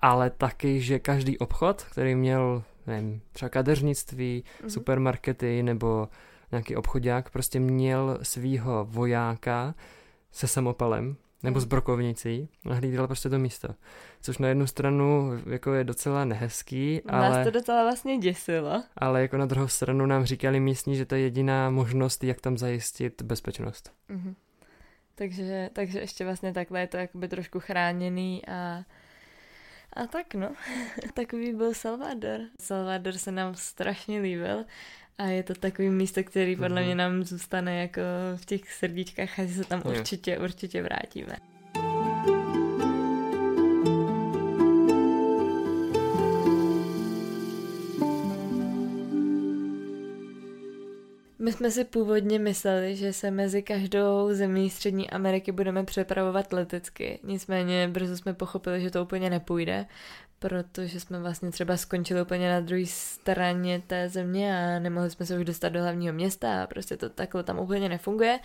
ale taky, že každý obchod, který měl nevím, třeba kadeřnictví, mm-hmm. supermarkety nebo nějaký obchodák, prostě měl svýho vojáka se samopalem, nebo s brokovnicí a hlídala prostě to místo. Což na jednu stranu jako je docela nehezký, ale... Nás to docela vlastně děsilo. Ale jako na druhou stranu nám říkali místní, že to je jediná možnost, jak tam zajistit bezpečnost. Mm-hmm. Takže, takže ještě vlastně takhle je to jakoby trošku chráněný a a tak no, takový byl Salvador. Salvador se nám strašně líbil a je to takový místo, který podle mm-hmm. mě nám zůstane jako v těch srdíčkách a se tam určitě, určitě vrátíme. My jsme si původně mysleli, že se mezi každou zemí Střední Ameriky budeme přepravovat letecky. Nicméně brzo jsme pochopili, že to úplně nepůjde, protože jsme vlastně třeba skončili úplně na druhé straně té země a nemohli jsme se už dostat do hlavního města a prostě to takhle tam úplně nefunguje.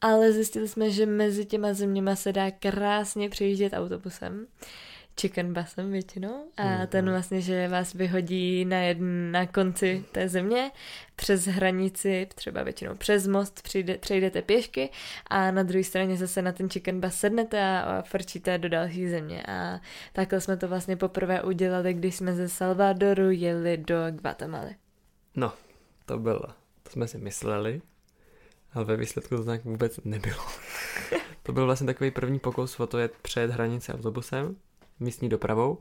Ale zjistili jsme, že mezi těma zeměma se dá krásně přejíždět autobusem chicken busem většinou a mm. ten vlastně, že vás vyhodí na, jedn, na konci té země přes hranici, třeba většinou přes most přijde, přejdete pěšky a na druhé straně zase na ten chicken bus sednete a, a frčíte do další země a takhle jsme to vlastně poprvé udělali, když jsme ze Salvadoru jeli do Guatemaly. No, to bylo, to jsme si mysleli, ale ve výsledku to tak vůbec nebylo. to byl vlastně takový první pokus o to jet před hranici autobusem místní dopravou.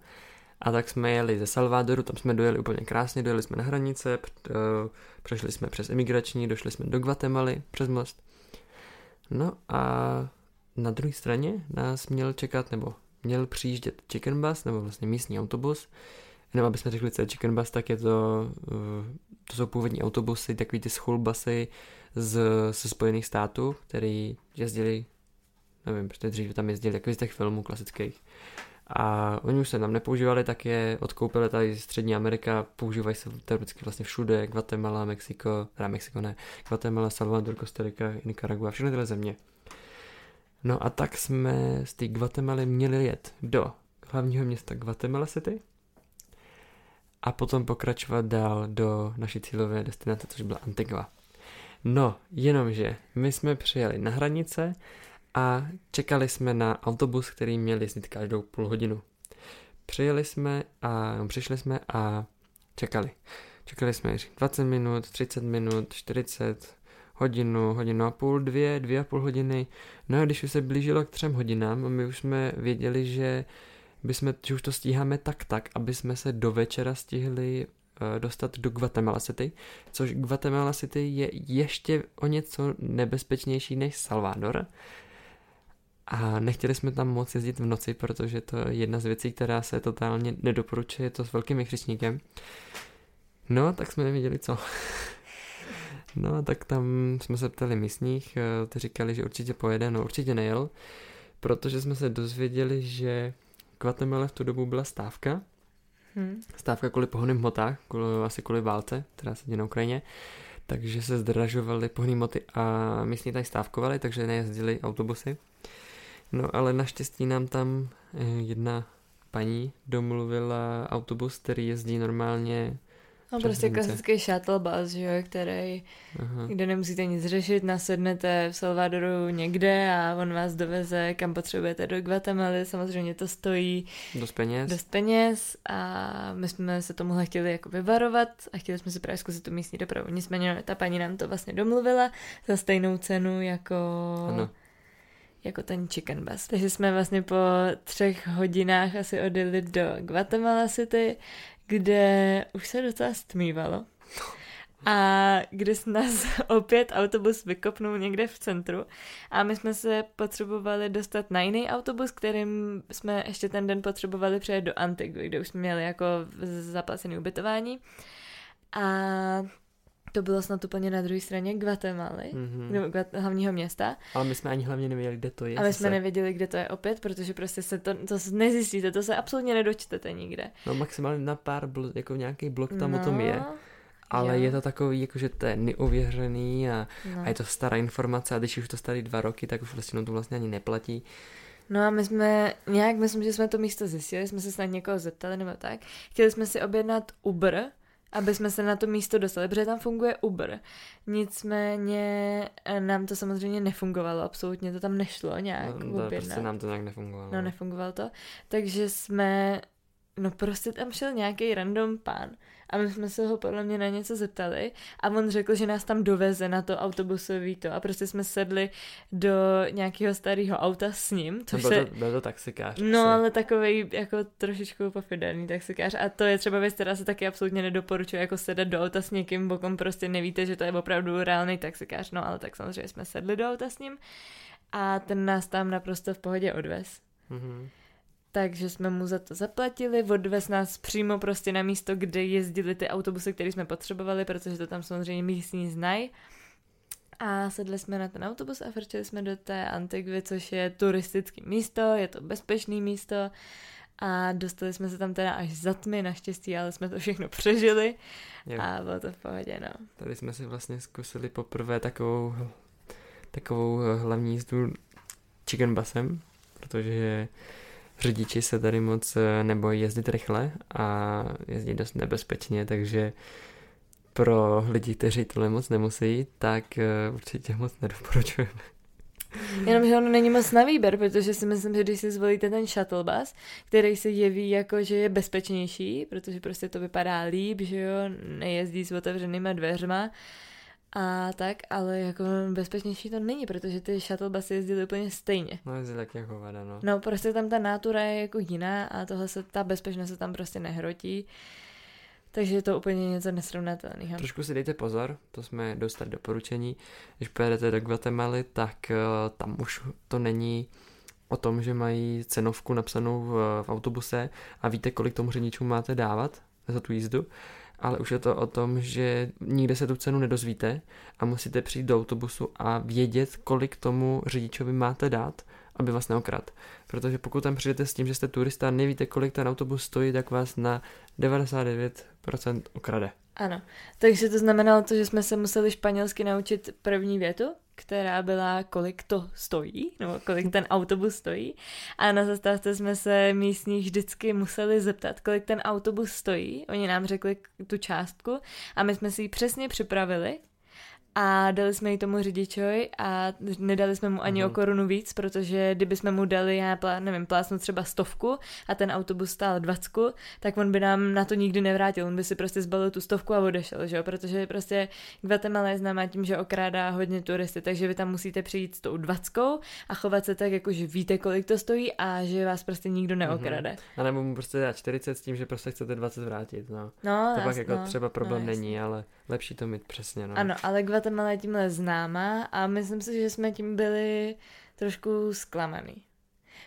A tak jsme jeli ze Salvadoru, tam jsme dojeli úplně krásně, dojeli jsme na hranice, eh, přešli jsme přes emigrační, došli jsme do Guatemaly přes most. No a na druhé straně nás měl čekat, nebo měl přijíždět chicken bus, nebo vlastně místní autobus. Jenom aby jsme řekli, co je chicken bus, tak je to, eh, to jsou původní autobusy, takový ty school busy z, ze Spojených států, který jezdili, nevím, protože dřív tam jezdili takový z těch filmů klasických a oni už se tam nepoužívali, tak je odkoupili tady Střední Amerika, používají se teoreticky vlastně všude, Guatemala, Mexiko, teda Mexiko ne, Guatemala, Salvador, Costa Rica, Nicaragua, všechny tyhle země. No a tak jsme z té Guatemaly měli jet do hlavního města Guatemala City a potom pokračovat dál do naší cílové destinace, což byla Antigua. No, jenomže my jsme přijeli na hranice, a čekali jsme na autobus, který měl jezdit každou půl hodinu. Přijeli jsme a přišli jsme a čekali. Čekali jsme 20 minut, 30 minut, 40, hodinu, hodinu a půl, dvě, dvě a půl hodiny. No a když už se blížilo k třem hodinám my už jsme věděli, že bychom, že už to stíháme tak tak, aby jsme se do večera stihli uh, dostat do Guatemala City, což Guatemala City je ještě o něco nebezpečnější než Salvador. A nechtěli jsme tam moc jezdit v noci, protože to je jedna z věcí, která se totálně nedoporučuje, je to s velkým křičníkem. No, tak jsme nevěděli co. no, tak tam jsme se ptali místních, eh, ty říkali, že určitě pojede, no určitě nejel, protože jsme se dozvěděli, že Guatemala v tu dobu byla stávka, hmm. stávka kvůli pohonným hmotách, kvůli, asi kvůli válce, která se děje na Ukrajině, takže se zdražovaly pohonné hmoty a místní tady stávkovali, takže nejezdili autobusy. No ale naštěstí nám tam eh, jedna paní domluvila autobus, který jezdí normálně No prostě klasický shuttle bus, že jo, který, Aha. kde nemusíte nic řešit, nasednete v Salvadoru někde a on vás doveze, kam potřebujete do Guatemaly, samozřejmě to stojí dost peněz. dost peněz a my jsme se tomuhle chtěli jako vyvarovat a chtěli jsme si právě zkusit tu místní dopravu. Nicméně ta paní nám to vlastně domluvila za stejnou cenu jako... Ano jako ten chicken bus. Takže jsme vlastně po třech hodinách asi odjeli do Guatemala City, kde už se docela stmívalo. A kde nás opět autobus vykopnul někde v centru a my jsme se potřebovali dostat na jiný autobus, kterým jsme ještě ten den potřebovali přejet do Antigua, kde už jsme měli jako zaplacené ubytování. A to bylo snad úplně na druhé straně Guatemaly, mm-hmm. hlavního města. Ale my jsme ani hlavně nevěděli, kde to je. Ale my jsme nevěděli, kde to je opět, protože prostě se to, to nezjistíte, to se absolutně nedočtete nikde. No maximálně na pár, bl- jako nějaký blok tam no, o tom je. Ale jo. je to takový, jakože to je neuvěřený a, no. a je to stará informace a když už to starý dva roky, tak už vlastně no to vlastně ani neplatí. No a my jsme nějak, myslím, že jsme to místo zjistili, jsme se snad někoho zeptali nebo tak. Chtěli jsme si objednat Uber, aby jsme se na to místo dostali, protože tam funguje Uber. Nicméně eh, nám to samozřejmě nefungovalo, absolutně to tam nešlo nějak no, to, prostě nám to nějak nefungovalo. No, nefungovalo to. Takže jsme, no prostě tam šel nějaký random pán a my jsme se ho podle mě na něco zeptali a on řekl, že nás tam doveze na to autobusový to a prostě jsme sedli do nějakého starého auta s ním. Což byl, se... to, byl to taxikář. No, asi. ale takový jako trošičku pofiderný taxikář a to je třeba věc, která se taky absolutně nedoporučuje, jako sedat do auta s někým, bokom prostě nevíte, že to je opravdu reálný taxikář, no ale tak samozřejmě jsme sedli do auta s ním a ten nás tam naprosto v pohodě odvez. Mm-hmm takže jsme mu za to zaplatili, odvez nás přímo prostě na místo, kde jezdili ty autobusy, které jsme potřebovali, protože to tam samozřejmě místní znají. A sedli jsme na ten autobus a vrčeli jsme do té Antigvy, což je turistické místo, je to bezpečné místo a dostali jsme se tam teda až za tmy, naštěstí, ale jsme to všechno přežili jo. a bylo to v pohodě, no. Tady jsme si vlastně zkusili poprvé takovou, takovou hlavní jízdu chicken busem, protože řidiči se tady moc eh, nebojí jezdit rychle a jezdí dost nebezpečně, takže pro lidi, kteří tohle moc nemusí, tak eh, určitě moc nedoporučujeme. Jenomže ono není moc na výběr, protože si myslím, že když si zvolíte ten shuttle bus, který se jeví jako, že je bezpečnější, protože prostě to vypadá líp, že jo, nejezdí s otevřenýma dveřma, a tak, ale jako bezpečnější to není, protože ty shuttle busy jezdily úplně stejně. No jezdí tak jako vada, no. No prostě tam ta nátura je jako jiná a tohle se, ta bezpečnost se tam prostě nehrotí. Takže je to úplně něco nesrovnatelného. Trošku si dejte pozor, to jsme dostali doporučení. Když pojedete do Guatemaly, tak uh, tam už to není o tom, že mají cenovku napsanou v, v autobuse a víte, kolik tomu řidičům máte dávat za tu jízdu ale už je to o tom, že nikde se tu cenu nedozvíte a musíte přijít do autobusu a vědět, kolik tomu řidičovi máte dát, aby vás neokrad. Protože pokud tam přijdete s tím, že jste turista a nevíte, kolik ten autobus stojí, tak vás na 99% okrade. Ano, takže to znamenalo to, že jsme se museli španělsky naučit první větu, která byla, kolik to stojí, nebo kolik ten autobus stojí. A na zastávce jsme se místních vždycky museli zeptat, kolik ten autobus stojí. Oni nám řekli tu částku a my jsme si ji přesně připravili a dali jsme ji tomu řidičovi a nedali jsme mu ani Mhm. o korunu víc, protože kdyby jsme mu dali, já plá, nevím, plásnu třeba stovku a ten autobus stál dvacku, tak on by nám na to nikdy nevrátil, on by si prostě zbalil tu stovku a odešel, že jo, protože prostě Guatemala je známá tím, že okrádá hodně turisty, takže vy tam musíte přijít s tou dvackou a chovat se tak, jako že víte, kolik to stojí a že vás prostě nikdo neokrade. A nebo mu prostě dát 40 s tím, že prostě chcete 20 vrátit, no. No, To pak jas- jako třeba problém no, není, ale lepší to mít přesně, no. Ano, ale Guatemala je tímhle známá a myslím si, že jsme tím byli trošku zklamaný.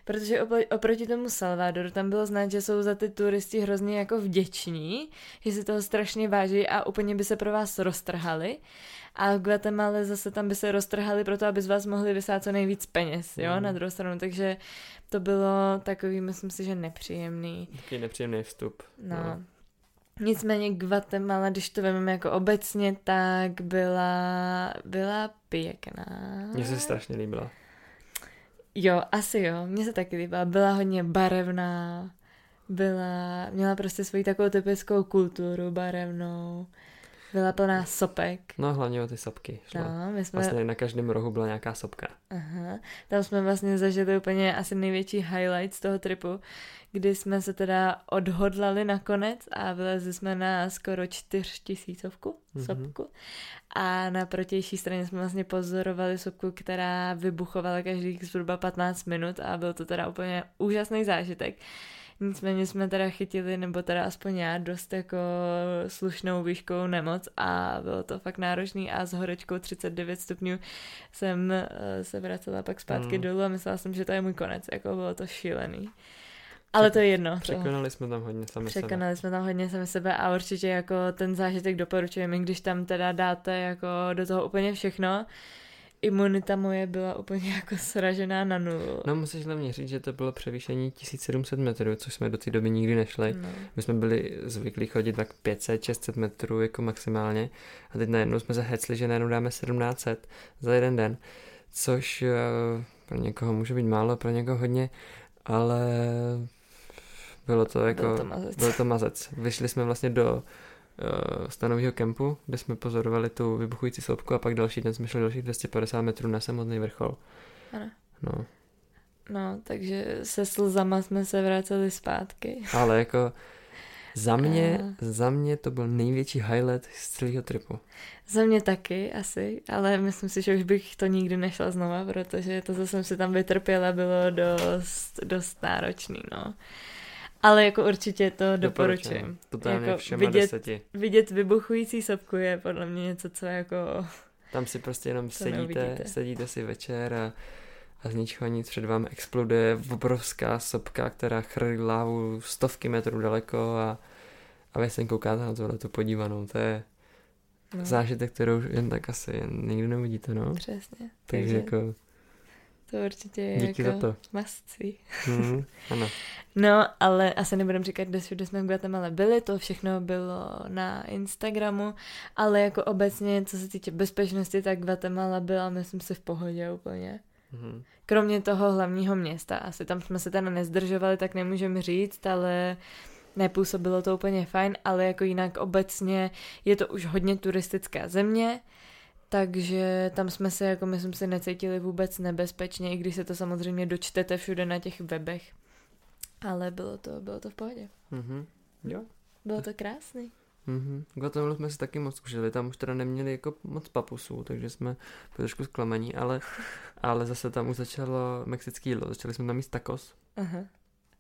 Protože opro- oproti tomu Salvadoru tam bylo znát, že jsou za ty turisti hrozně jako vděční, že si toho strašně váží a úplně by se pro vás roztrhali. A v Guatemala zase tam by se roztrhali proto, aby z vás mohli vysát co nejvíc peněz, jo, Mhm. na druhou stranu. Takže to bylo takový, myslím si, že nepříjemný. Takový nepříjemný vstup. No. Nicméně Guatemala, když to vezmeme jako obecně, tak byla, byla pěkná. Mně se strašně líbila. Jo, asi jo, mně se taky líbila. Byla hodně barevná, byla, měla prostě svoji takovou typickou kulturu barevnou, byla plná sopek. No hlavně o ty sopky šlo. No, my jsme, Vlastně na každém rohu byla nějaká sopka. aha, tam jsme vlastně zažili úplně asi největší highlight z toho tripu, kdy jsme se teda odhodlali nakonec a vylezli jsme na skoro čtyřtisícovku Mhm. sopku. A na protější straně jsme vlastně pozorovali sopku, která vybuchovala každých zhruba 15 minut a byl to teda úplně úžasný zážitek. Nicméně jsme teda chytili, nebo teda aspoň já, dost jako slušnou výškou nemoc a bylo to fakt náročný a s horečkou 39 stupňů jsem eh, se vracela pak zpátky Mm. dolů a myslela jsem, že to je můj konec, jako bylo to šílený. Ale to je jedno. To, Překonali jsme tam hodně sami sebe. překonali jsme tam hodně sami sebe a určitě jako ten zážitek doporučujeme, když tam teda dáte jako do toho úplně všechno. Imunita moje byla úplně jako sražená na nulu. No musíš hlavně říct, že to bylo převýšení 1700 metrů, což jsme do té doby nikdy nešli. No. My jsme byli zvyklí chodit tak 500-600 metrů jako maximálně a teď najednou jsme se hecli, že najednou dáme 1700 za jeden den, což eh, pro někoho může být málo, pro někoho hodně, ale bylo to jako... Byl to mazec. Byl to mazec. Vyšli jsme vlastně do uh, stanového kempu, kde jsme pozorovali tu vybuchující sloupku a pak další den jsme šli dalších 250 metrů na samotný vrchol. Ano. No, No, takže se slzama jsme se vraceli zpátky. ale jako za mě, A- za mě to byl největší highlight z celého tripu. Za mě taky asi, ale myslím si, že už bych to nikdy nešla znova, protože to, co jsem si tam vytrpěla, bylo dost, dost náročný, no. Ale jako určitě to doporučujem. Totálně Jako všema vidět- deseti. Vidět vybuchující sopku je podle mě něco, co jako... Tam si prostě jenom To sedíte, neuvidíte. sedíte si večer a, a z ničeho nic před vámi exploduje obrovská sopka, která chrlí lávu stovky metrů daleko a, a vy se koukáte na tohle tu podívanou. To je No, zážitek, kterou jen tak asi jen nikdy neuvidíte, no. Přesně. Takže Takže jako to určitě je díky jako za to. see. Mhm, ano. No, ale asi nebudem říkat, kde všude jsme v Guatemala byli, to všechno bylo na Instagramu, ale jako obecně, co se týče bezpečnosti, tak Guatemala byla, myslím si, v pohodě úplně. Mhm. Kromě toho hlavního města, asi tam jsme se teda nezdržovali, tak nemůžeme říct, ale nepůsobilo to úplně fajn, ale jako jinak obecně je to už hodně turistická země, takže tam jsme se, jako myslím si, necítili vůbec nebezpečně, i když se to samozřejmě dočtete všude na těch webech. Ale bylo to, bylo to v pohodě. Mhm. Jo. Bylo to krásný. Mhm. Guatemala jsme si taky moc užili, tam už teda neměli jako moc papusů, takže jsme byli trošku zklamaní, ale, ale zase tam už začalo mexický jídlo, začali jsme tam jíst tacos, Aha.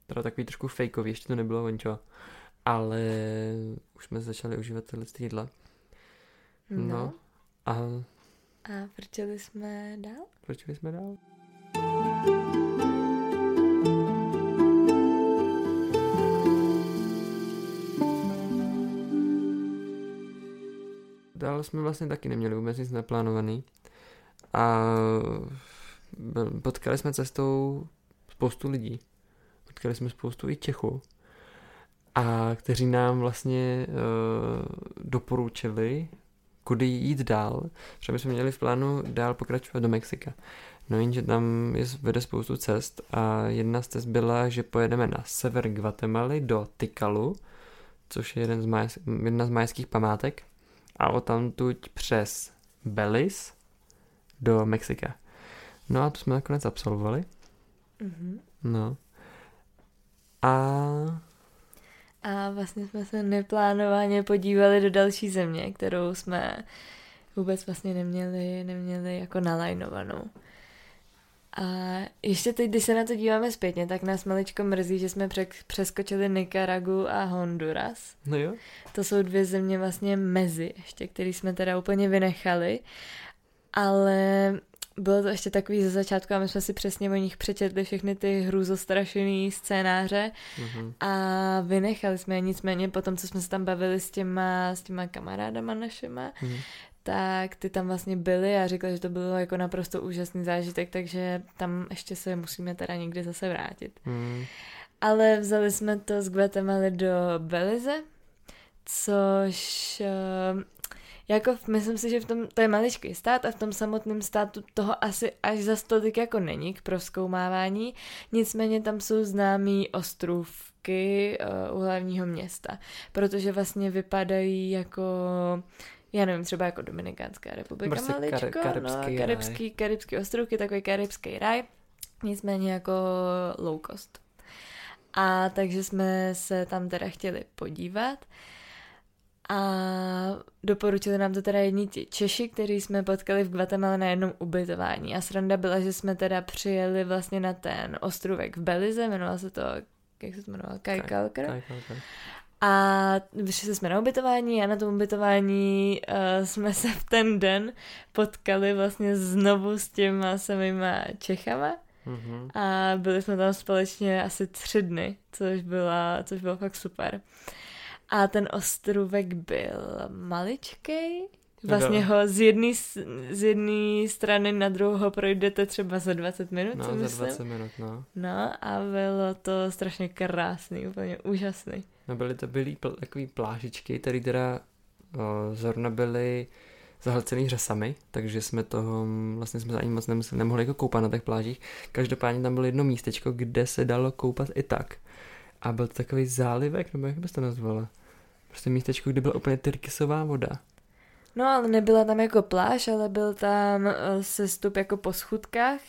teda takový trošku fejkový, ještě to nebylo vončo, ale už jsme začali užívat tyhle ty jídla. No. No. A A vrčeli jsme dál? proč jsme dál? Dál jsme vlastně taky neměli vůbec nic naplánovaný. A potkali jsme cestou spoustu lidí. Potkali jsme spoustu i Čechů. A kteří nám vlastně uh, doporučili, kudy jít dál. Třeba jsme měli v plánu dál pokračovat do Mexika. No jenže tam je, vede spoustu cest a jedna z cest byla, že pojedeme na sever Guatemaly do Tikalu, což je jeden z maj, jedna z majských památek a odtamtud přes Belize do Mexika. No a to jsme nakonec absolvovali. Mhm. No. A A vlastně jsme se neplánovaně podívali do další země, kterou jsme vůbec vlastně neměli, neměli jako nalajnovanou. A ještě teď, když se na to díváme zpětně, tak nás maličko mrzí, že jsme přeskočili Nicaragu a Honduras. no jo, To jsou dvě země vlastně mezi ještě, které jsme teda úplně vynechali, ale bylo to ještě takový ze začátku a my jsme si přesně o nich přečetli všechny ty hrůzostrašený scénáře mhm. a vynechali jsme je nicméně po tom, co jsme se tam bavili s těma, s těma kamarádama našima, Mhm. tak ty tam vlastně byli a říkali, že to bylo jako naprosto úžasný zážitek, takže tam ještě se musíme teda někdy zase vrátit. Mhm. Ale vzali jsme to z Guatemaly do Belize, což eh, jako myslím si, že v tom, to je maličký stát a v tom samotném státu toho asi až za stolik jako není k proskoumávání, nicméně tam jsou známý ostrůvky uh, u hlavního města, protože vlastně vypadají jako já nevím, třeba jako Dominikánská republika Prostě maličko, kar- karibský no, karibský, karibský ostrovky, takový karibský raj, nicméně jako low cost. A takže jsme se tam teda chtěli podívat a doporučili nám to teda jedni ti Češi, který jsme potkali v Guatemala na jednom ubytování. A sranda byla, že jsme teda přijeli vlastně na ten ostrovek v Belize, jmenoval se to, jak se to jmenovalo, Kajkalker. Kaj, kaj, kaj. A vyšli jsme na ubytování a na tom ubytování uh, jsme se v ten den potkali vlastně znovu s těma samýma Čechama Mhm. a byli jsme tam společně asi tři dny, což, byla, což bylo fakt super. A ten ostrůvek byl maličkej, vlastně Jo. ho z jedné z jedné strany na druhou ho projdete třeba za 20 minut, No, si za myslím. 20 minut, no. No a bylo to strašně krásný, úplně úžasný. No byly to byly pl- takový plážičky, které teda o, zrovna byly zahlcený řasami, takže jsme toho, vlastně jsme se ani moc nemuseli, nemohli jako koupat na těch plážích. Každopádně tam bylo jedno místečko, kde se dalo koupat i tak. A byl to takový zálivek, nebo jak bys to nazvala? Prostě místečko, kde byla úplně tyrkysová voda. No ale nebyla tam jako pláž, ale byl tam eh, sestup jako po schůdkách.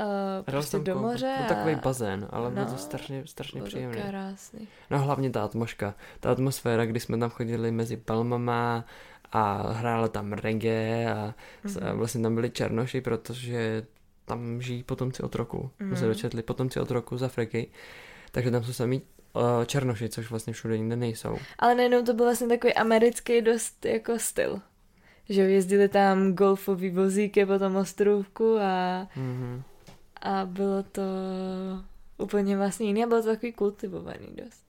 Uh, A dal prostě do moře. Byl takový a bazén, ale bylo to no, strašně, strašně příjemné. krásný. No hlavně ta atmoška, ta atmosféra, kdy jsme tam chodili mezi palmama a hrála tam reggae a, mm-hmm. Mhm. vlastně tam byli černoši, protože tam žijí potomci otroku. Mm-hmm. Se Mhm. dočetli potomci otroku z Afriky, takže tam jsou samý uh, černoši, což vlastně všude jinde nejsou. Ale najednou to byl vlastně takový americký dost jako styl. Že jezdili tam golfový vozíky po tom ostrovku a, Mm-hmm. a bylo to úplně vlastně jiný a bylo to takový kultivovaný dost.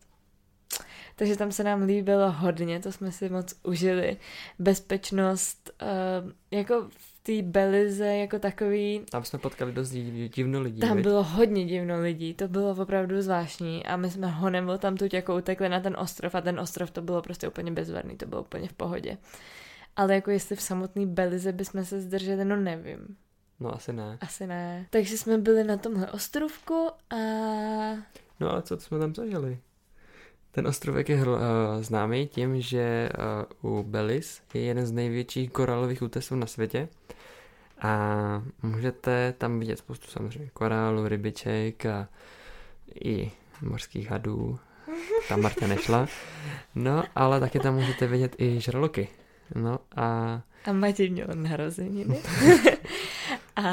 Takže tam se nám líbilo hodně, to jsme si moc užili. Bezpečnost, uh, jako té Belize jako takový, Tam jsme potkali dost div- divno lidí. tam viď? bylo hodně divno lidí, to bylo opravdu zvláštní a my jsme honem tam tu jako utekli na ten ostrov a ten ostrov to bylo prostě úplně bezvadný, to bylo úplně v pohodě. Ale jako jestli v samotné Belize bychom se zdrželi, no nevím. No asi ne. Asi ne. Takže jsme byli na tomhle ostrovku a... No ale co jsme tam zažili? Ten ostrovek je uh, známý tím, že uh, u Belize je jeden z největších korálových útesů na světě a můžete tam vidět spoustu samozřejmě korálů, rybiček a i mořských hadů. Tam Marta nešla. No, ale taky tam můžete vidět i žraloky. No a A Matěj měl narozeniny. a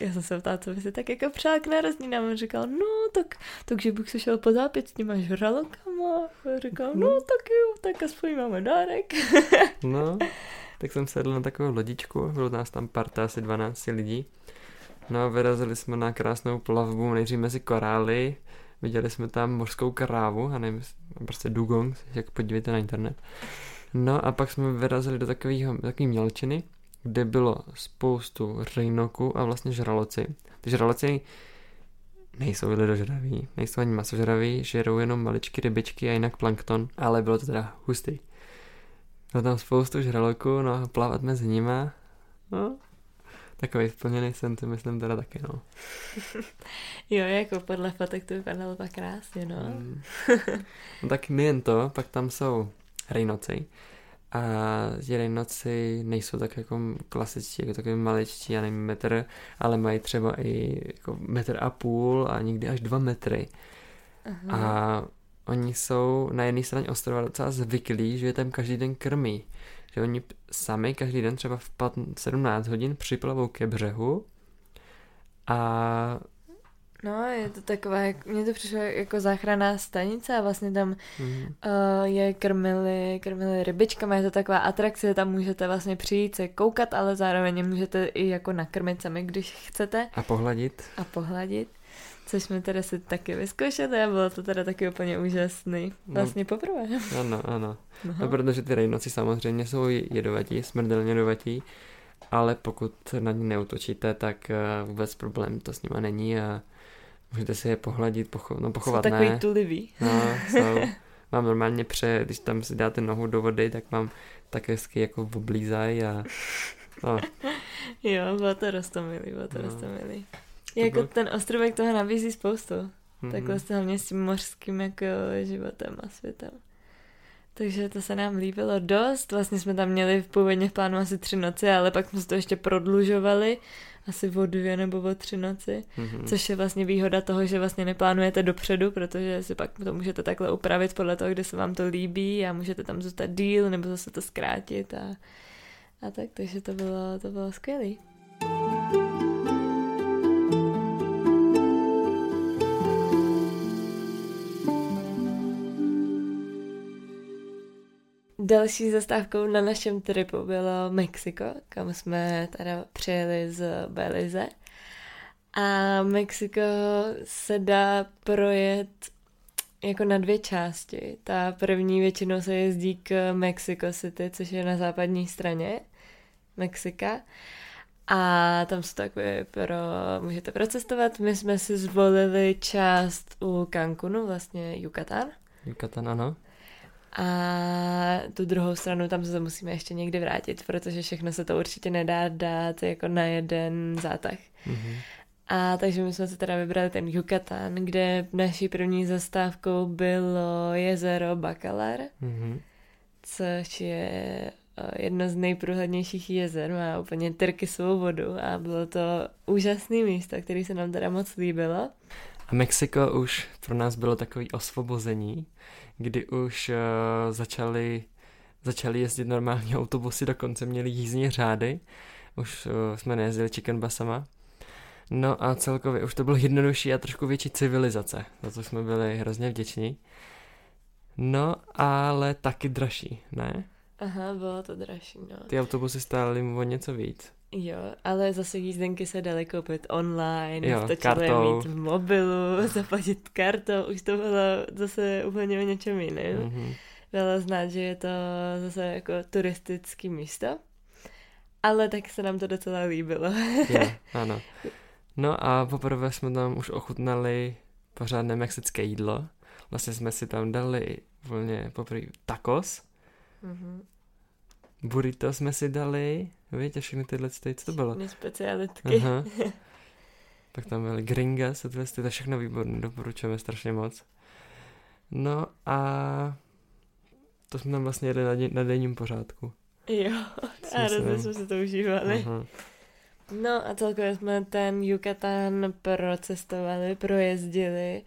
já jsem se ptala, co by si tak jako přál k narozeninám. On říkal, no tak, takže bych se šel pozápět s těma žralokama. A říkal, no tak jo, tak aspoň máme dárek. No, tak jsem sedl na takovou lodičku, bylo nás tam parta asi 12 lidí. No a vyrazili jsme na krásnou plavbu, nejdřív mezi korály, viděli jsme tam mořskou krávu, a nevím, prostě dugong, jak podívejte na internet. No a pak jsme vyrazili do takového, takové mělčiny, kde bylo spoustu rejnoků a vlastně žraloci. Ty žraloci nejsou lidožraví, nejsou ani masožraví, žerou jenom maličky rybičky a jinak plankton, ale bylo to teda hustý. Bylo tam spoustu žraloků, no a plavat mezi nima, no, takový splněný sen, to myslím teda taky, no. Jo, jako podle fotek to vypadalo pak krásně, no. Mm. no tak nejen to, pak tam jsou rejnoci a ti rejnoci nejsou tak jako klasičtí, jako takový maličtí, já nevím, metr, ale mají třeba i jako metr a půl a někdy až dva metry. Aha. A oni jsou na jedné straně ostrova docela zvyklí, že je tam každý den krmí. Že oni sami každý den třeba v 17 hodin připlavou ke břehu a No, je to taková, mně to přišlo jako záchranná stanice a vlastně tam mm-hmm. uh, je krmili, krmili rybičkama, je to taková atrakce, tam můžete vlastně přijít se koukat, ale zároveň můžete i jako nakrmit sami, když chcete. A pohladit. A pohladit. Což jsme teda si taky vyzkoušeli a bylo to teda taky úplně úžasný. No. Vlastně no, poprvé. Ano, ano. No. no protože ty rejnoci samozřejmě jsou jedovatí, smrdelně jedovatí, ale pokud na ně neutočíte, tak eh, vůbec problém to s nima není a můžete si je pohladit, pocho- no pochovat jsou takový ne. tulivý. No, jsou. Mám normálně pře, když tam si dáte nohu do vody, tak mám tak hezky jako oblízaj a no. Jo, bylo to rostomilý, bylo to no. rostomilý. Jako byl... ten ostrovek toho nabízí spoustu. Mm-hmm. Takhle vlastně hlavně s tím mořským jako životem a světem. Takže to se nám líbilo dost. Vlastně jsme tam měli v původně v plánu asi tři noci, ale pak jsme to ještě prodlužovali asi o dvě nebo o tři noci, mm-hmm. což je vlastně výhoda toho, že vlastně neplánujete dopředu, protože si pak to můžete takhle upravit podle toho, kde se vám to líbí a můžete tam zůstat díl nebo zase to zkrátit a, a tak, takže to bylo, to bylo skvělé. Další zastávkou na našem tripu bylo Mexiko, kam jsme teda přijeli z Belize. A Mexiko se dá projet jako na dvě části. Ta první většinou se jezdí k Mexico City, což je na západní straně Mexika. A tam jsou takové pro, můžete procestovat. My jsme si zvolili část u Cancunu, vlastně Yucatán. Yucatán, ano. A tu druhou stranu tam se musíme ještě někdy vrátit, protože všechno se to určitě nedá dát jako na jeden zátah. Mm-hmm. A takže my jsme se teda vybrali ten Yucatán, kde naší první zastávkou bylo jezero Bacalar, mm-hmm. což je eh, jedno z nejprůhlednějších jezer, má úplně svou vodu a bylo to úžasné místo, který se nám teda moc líbilo. A Mexiko už pro nás bylo takový osvobození, kdy už uh, začali, začali jezdit normální autobusy, dokonce měli jízdní řády, už uh, jsme nejezdili chicken basama. No a celkově už to bylo jednodušší a trošku větší civilizace, za to jsme byli hrozně vděční. No, ale taky dražší, ne? Aha, bylo to dražší, no. Ty autobusy stály o něco víc. Jo, ale zase jízdenky se daly koupit online, jo, kartou. mít v mobilu, zaplatit kartou, už to bylo zase úplně o něčem jiném. Mm-hmm. Bylo znát, že je to zase jako turistický místo, ale tak se nám to docela líbilo. jo, ano. No a poprvé jsme tam už ochutnali pořádné mexické jídlo. Vlastně jsme si tam dali volně poprvé tacos. Mm-hmm. Burrito jsme si dali, víte, všechny tyhle, co to bylo? Všechny specialitky. Aha. Pak tam byly gringas, to je všechno výborné, doporučujeme strašně moc. No a to jsme tam vlastně jeli na, dě, na denním pořádku. Jo, a hrozně jsme si to užívali. Aha. No a celkově jsme ten Yucatán procestovali, projezdili.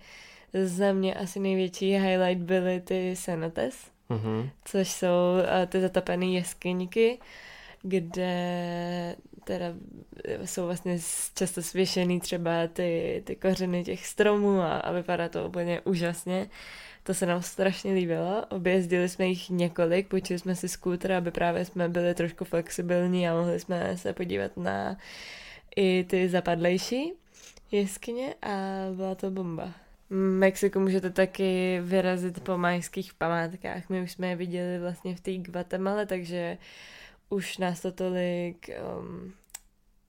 Za mě asi největší highlight byly ty cenotes mm-hmm. což jsou uh, ty zatapené jeskyníky, kde teda jsou vlastně často svěšený třeba ty, ty kořeny těch stromů a, a vypadá to úplně úžasně. To se nám strašně líbilo. Objezdili jsme jich několik, půjčili jsme si skútr, aby právě jsme byli trošku flexibilní a mohli jsme se podívat na i ty zapadlejší jeskyně a byla to bomba. Mexiku můžete taky vyrazit po majských památkách. My už jsme je viděli vlastně v té Guatemala, takže už nás to tolik um,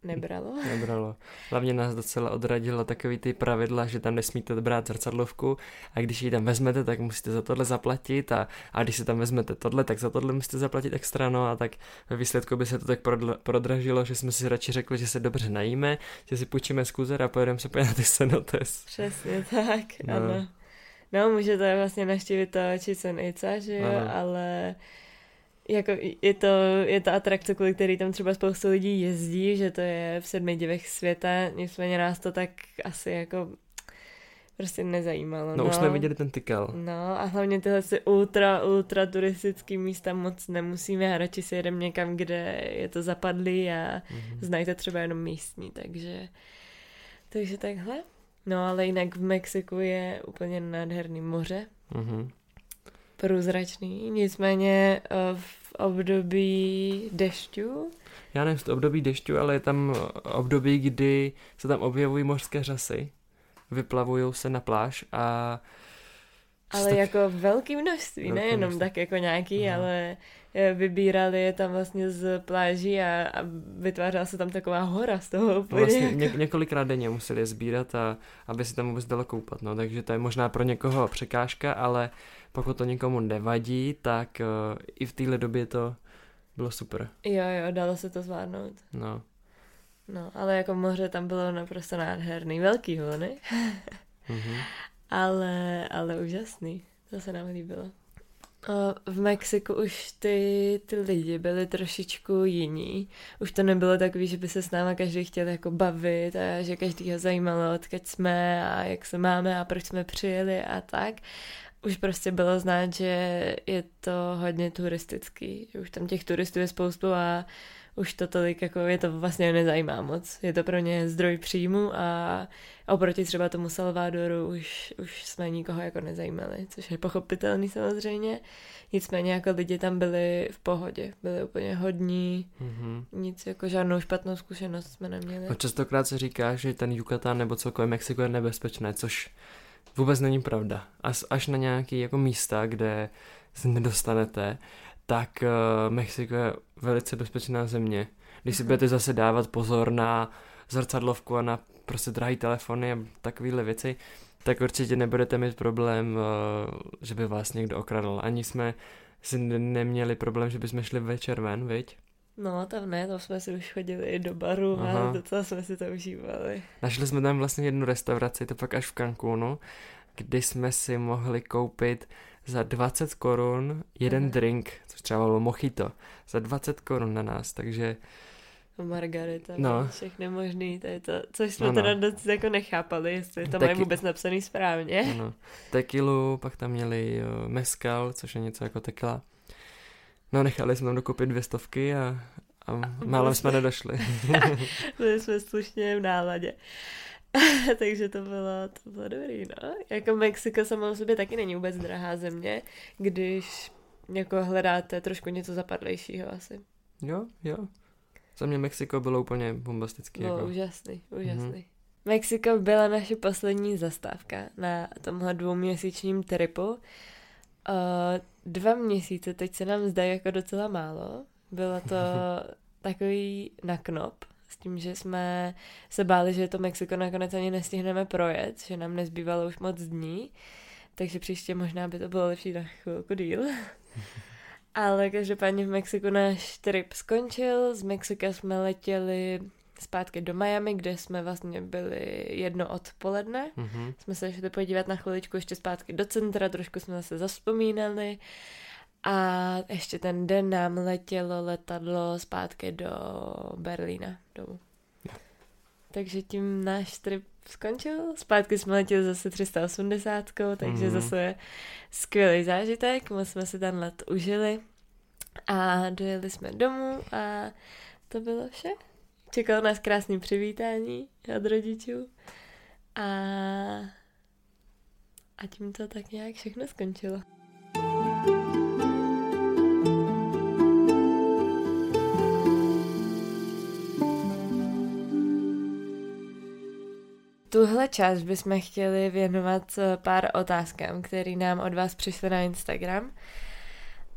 Nebralo. Nebralo. Hlavně nás docela odradila takový ty pravidla, že tam nesmíte brát zrcadlovku a když ji tam vezmete, tak musíte za tohle zaplatit a, a když si tam vezmete tohle, tak za tohle musíte zaplatit extra, no a tak ve výsledku by se to tak prodražilo, že jsme si radši řekli, že se dobře najíme, že si půjčíme skúzer a pojedeme se podívat na ty cenotes. Přesně tak, no. ano. No, můžete vlastně naštívit to Chichen Itza, že jo, ano. ale jako je to, je to atrakce, kvůli který tam třeba spoustu lidí jezdí, že to je v sedmi divech světa, nicméně nás to tak asi jako prostě nezajímalo. No, no už jsme viděli ten tykel. No a hlavně tyhle si ultra, ultra turistický místa moc nemusíme a radši si jedeme někam, kde je to zapadlý a mm-hmm. znají to třeba jenom místní, takže takže takhle. No ale jinak v Mexiku je úplně nádherný moře. Mm-hmm. Průzračný, nicméně eh, v období dešťů. Já nevím, v období dešťu, ale je tam období, kdy se tam objevují mořské řasy vyplavují se na pláž a ale tak... jako velký množství, velký nejenom množství. tak jako nějaký, Aha. ale eh, vybírali je tam vlastně z pláží a, a vytvářela se tam taková hora z toho no úplně. Vlastně ně, několikrát denně museli je sbírat, a, aby si tam vůbec dalo koupat, no, takže to je možná pro někoho překážka, ale pokud to někomu nevadí, tak uh, i v téhle době to bylo super. Jo, jo, dalo se to zvládnout. No. No, ale jako moře tam bylo naprosto nádherný, velký vlny. mm-hmm. ale, ale úžasný, to se nám líbilo. V Mexiku už ty, ty lidi byli trošičku jiní. Už to nebylo takový, že by se s náma každý chtěl jako bavit a že každý ho zajímalo, odkud jsme a jak se máme a proč jsme přijeli a tak. Už prostě bylo znát, že je to hodně turistický, že už tam těch turistů je spoustu a už to tolik, jako je to vlastně nezajímá moc. Je to pro ně zdroj příjmu a oproti třeba tomu Salvadoru už, už jsme nikoho jako nezajímali, což je pochopitelný samozřejmě. Nicméně jako lidi tam byli v pohodě, byli úplně hodní, mm-hmm. nic jako žádnou špatnou zkušenost jsme neměli. A častokrát se říká, že ten Yucatán nebo celkově Mexiko je nebezpečné, což vůbec není pravda. Až, až na nějaký jako místa, kde se nedostanete, tak uh, Mexiko je velice bezpečná země. Když si mhm. budete zase dávat pozor na zrcadlovku a na prostě drahé telefony a takovéhle věci, tak určitě nebudete mít problém, uh, že by vás někdo okradl. Ani jsme si neměli problém, že bychom šli večer ven, viď? No, tam ne, tam jsme si už chodili do baru Aha. a docela jsme si to užívali. Našli jsme tam vlastně jednu restauraci, to pak až v Cancúnu, kdy jsme si mohli koupit za 20 korun jeden Aha. drink, což třeba bylo mojito, za 20 korun na nás, takže... Margarita, no. všechny možný, to je to, což jsme no, no. teda dost jako nechápali, jestli to Teky... mají vůbec napsaný správně. No, Tekilu, pak tam měli uh, mezcal, což je něco jako tekila. No, nechali jsme tam dokupit dvě stovky a, a málo jsme nedošli. byli jsme slušně v náladě. Takže to bylo, to bylo dobrý, no. Jako Mexiko samo o sobě taky není vůbec drahá země, když jako hledáte trošku něco zapadlejšího asi. Jo, jo. Za mě Mexiko bylo úplně bombastický. Bylo jako. úžasný, úžasný. Mm-hmm. Mexiko byla naše poslední zastávka na tomhle dvouměsíčním tripu. Uh, dva měsíce, teď se nám zdá jako docela málo. Bylo to takový na knop, s tím, že jsme se báli, že to Mexiko nakonec ani nestihneme projet, že nám nezbývalo už moc dní, takže příště možná by to bylo lepší na chvilku díl. Ale každopádně v Mexiku náš trip skončil, z Mexika jsme letěli zpátky do Miami, kde jsme vlastně byli jedno odpoledne. Mm-hmm. Jsme se šli podívat na chviličku ještě zpátky do centra, trošku jsme se zaspomínali a ještě ten den nám letělo letadlo zpátky do Berlína domů. Takže tím náš trip skončil. Zpátky jsme letěli zase 380, takže mm. zase skvělý zážitek. Moc jsme si ten let užili. A dojeli jsme domů a to bylo vše. Čekalo nás krásný přivítání od rodičů. A, a tím to tak nějak všechno skončilo. Tuhle část bychom chtěli věnovat eh, pár otázkám, které nám od vás přišly na Instagram,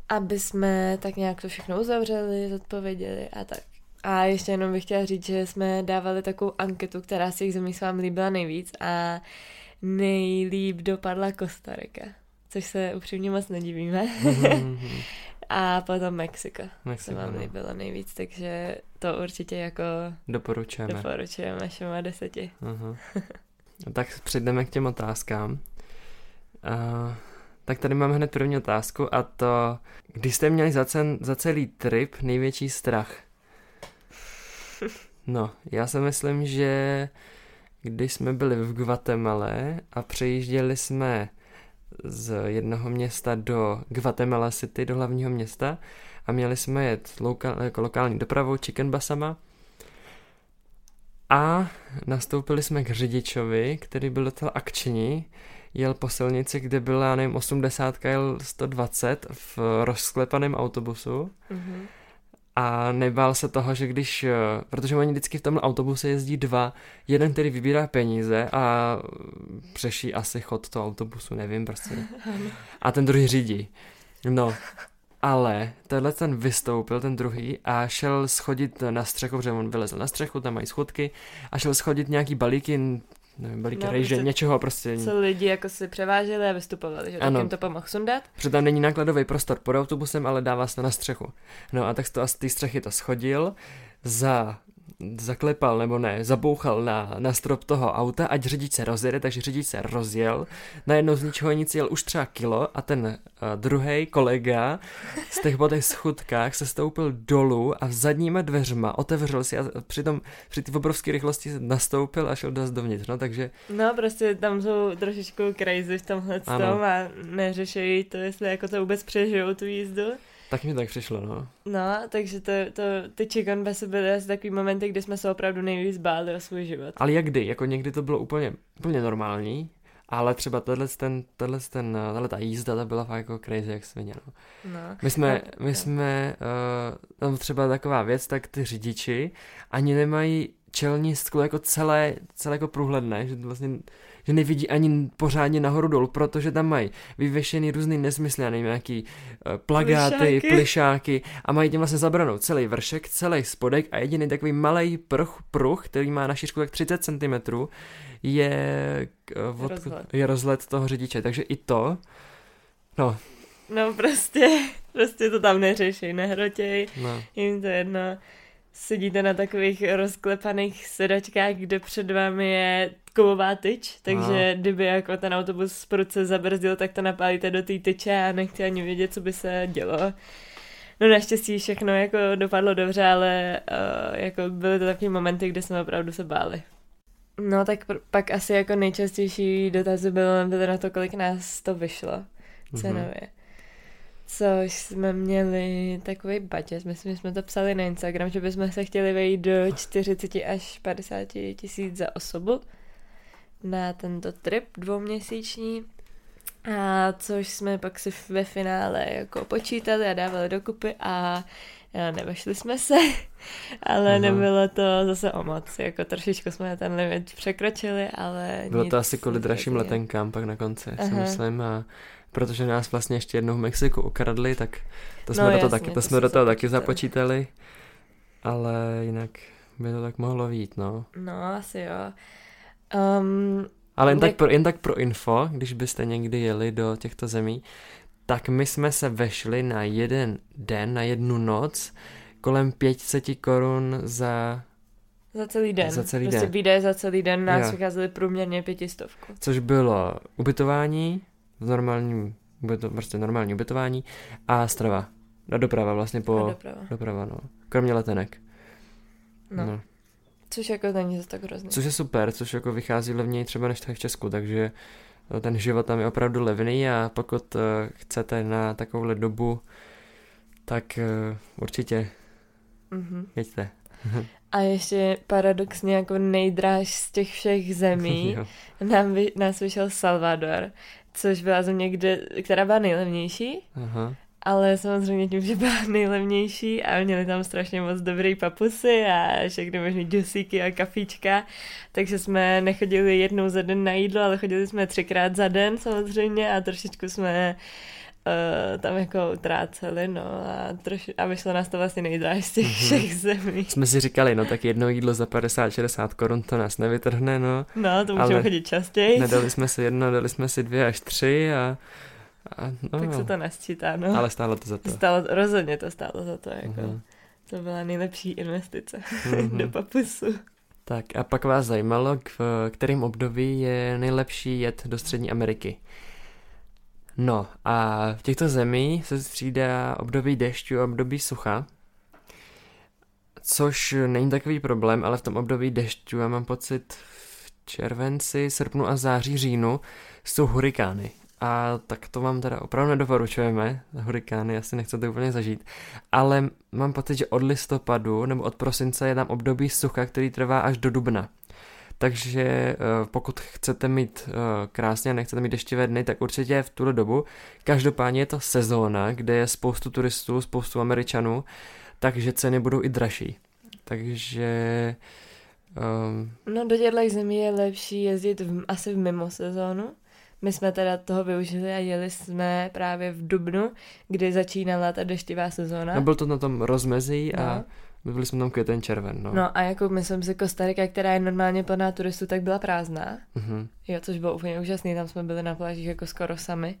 aby jsme tak nějak to všechno uzavřeli, zodpověděli a tak. A ještě jenom bych chtěla říct, že jsme dávali takovou anketu, která z těch zemí se vám líbila nejvíc a nejlíp dopadla Kostarika, což se upřímně moc nedivíme. a potom Mexiko. Mexiko se vám no. líbilo nejvíc, takže to určitě jako doporučujeme. Doporučujeme všema deseti. Uh-huh. tak přijdeme k těm otázkám. Uh, tak tady máme hned první otázku a to, když jste měli za, cen, za celý trip největší strach? No, já si myslím, že když jsme byli v Guatemala a přejížděli jsme z jednoho města do Guatemala City, do hlavního města a měli jsme jet lokál, jako lokální dopravou chicken basama a nastoupili jsme k řidičovi, který byl docela akční, jel po silnici, kde byla, nevím, 80, jel 120 v rozklepaném autobusu. Mm-hmm a nebál se toho, že když, eh, protože oni vždycky v tom autobuse jezdí dva, jeden, který vybírá peníze a přeší asi chod toho autobusu, nevím prostě. A ten druhý řídí. No, ale tenhle ten vystoupil, ten druhý, a šel schodit na střechu, protože on vylezl na střechu, tam mají schodky, a šel schodit nějaký balíky nevím, balíky no, prostě, něčeho prostě. Co lidi jako si převáželi a vystupovali, že ano. tak jim to pomohl sundat. Protože tam není nákladový prostor pod autobusem, ale dává se na střechu. No a tak to z té střechy to schodil za zaklepal nebo ne, zabouchal na, na strop toho auta, ať řidič se rozjede, takže řidič se rozjel, najednou z ničeho nic jel už třeba kilo a ten uh, druhý kolega z těch po těch schudkách se stoupil dolů a zadníma dveřma otevřel si a přitom při té obrovské rychlosti se nastoupil a šel dost dovnitř, no takže... No prostě tam jsou trošičku crazy v tomhle tom a neřešejí to, jestli jako to vůbec přežijou tu jízdu. Tak mi tak přišlo, no. No, takže to, to, ty chicken basy byly asi takový momenty, kdy jsme se opravdu nejvíc báli o svůj život. Ale jak kdy? Jako někdy to bylo úplně, úplně normální, ale třeba tenhle ten, tenhle ten, tahle ta jízda, ta byla fakt jako crazy jak svině, no. no. My jsme, my jsme, uh, tam třeba taková věc, tak ty řidiči ani nemají čelní sklo jako celé, celé jako průhledné, že vlastně že nevidí ani pořádně nahoru dolů, protože tam mají vyvěšený různý nesmysly, nevím, nějaký uh, plagáty, plišáky. plišáky a mají tím vlastně zabranou celý vršek, celý spodek a jediný takový malý pruh, pruh, který má na šířku tak 30 cm, je, uh, od, rozhled. je rozhled toho řidiče, takže i to, no. No prostě, prostě to tam neřeší, nehrotěj, no. jim to jedno sedíte na takových rozklepaných sedačkách, kde před vámi je kovová tyč, takže no. kdyby jako ten autobus z prudce zabrzdil, tak to napálíte do té tyče a nechci ani vědět, co by se dělo. No naštěstí všechno jako dopadlo dobře, ale uh, jako byly to takové momenty, kde jsme opravdu se báli. No tak pr- pak asi jako nejčastější dotazy bylo, bylo na to, kolik nás to vyšlo cenově. Mm-hmm což jsme měli takový budget, myslím, že jsme to psali na Instagram, že bychom se chtěli vejít do 40 až 50 tisíc za osobu na tento trip dvouměsíční. A což jsme pak si ve finále jako počítali a dávali dokupy a nevešli jsme se, ale Aha. nebylo to zase o moc, jako trošičku jsme ten limit překročili, ale Bylo to asi kvůli dražším letenkám pak na konci, Aha. si myslím, a protože nás vlastně ještě jednou v Mexiku ukradli, tak to jsme no, do toho taky, to, to jsme do toho taky započítali, ale jinak by to tak mohlo vít, no. No, asi jo. Um, ale jen, jak... tak pro, jen tak pro info, když byste někdy jeli do těchto zemí, tak my jsme se vešli na jeden den, na jednu noc, kolem 500 korun za za celý den. Za celý prostě den. výdaje za celý den nás vycházely průměrně pětistovku. Což bylo ubytování, v normálním, to prostě normální ubytování a strava. A doprava vlastně po... A doprava. Doprava, no. Kromě letenek. No. no. Což jako není zase tak hrozný. Což je super, což jako vychází levněji třeba než tady v Česku, takže ten život tam je opravdu levný a pokud uh, chcete na takovouhle dobu, tak uh, určitě mm-hmm. jeďte. A ještě paradoxně jako nejdráž z těch všech zemí nám vy, nás vyšel Salvador, což byla země, kde, která byla nejlevnější. Aha. Ale samozřejmě tím, že byla nejlevnější a měli tam strašně moc dobrý papusy a všechny možný džusíky a kafíčka, takže jsme nechodili jednou za den na jídlo, ale chodili jsme třikrát za den samozřejmě a trošičku jsme uh, tam jako utráceli, no a, troši, a vyšlo nás to vlastně nejdráž z těch mm-hmm. všech zemí. Jsme si říkali, no tak jedno jídlo za 50-60 korun to nás nevytrhne, no. No, to můžeme chodit častěji. Nedali jsme si jedno, dali jsme si dvě až tři a a, no, tak se to nesčítá, no. Ale stálo to za to. Stálo, rozhodně to stálo za to, jako. Uh-huh. To byla nejlepší investice uh-huh. do papusu. Tak a pak vás zajímalo, v kterém období je nejlepší jet do Střední Ameriky? No a v těchto zemích se střídá období dešťu a období sucha, což není takový problém, ale v tom období dešťu já mám pocit v červenci, srpnu a září, říjnu jsou hurikány. A tak to vám teda opravdu nedoporučujeme, hurikány asi nechcete úplně zažít, ale mám pocit, že od listopadu nebo od prosince je tam období sucha, který trvá až do dubna. Takže eh, pokud chcete mít eh, krásně a nechcete mít deštivé dny, tak určitě v tuto dobu. Každopádně je to sezóna, kde je spoustu turistů, spoustu Američanů, takže ceny budou i dražší. Takže... Um... No do těchto zemí je lepší jezdit v, asi v mimo sezónu. My jsme teda toho využili a jeli jsme právě v Dubnu, kdy začínala ta deštivá sezóna. No byl to na tom rozmezí no. a my byli jsme tam květen červen, no. No a jako myslím si Kostarika, která je normálně plná turistů, tak byla prázdná. Mm-hmm. Jo, což bylo úplně úžasný, tam jsme byli na plážích jako skoro sami.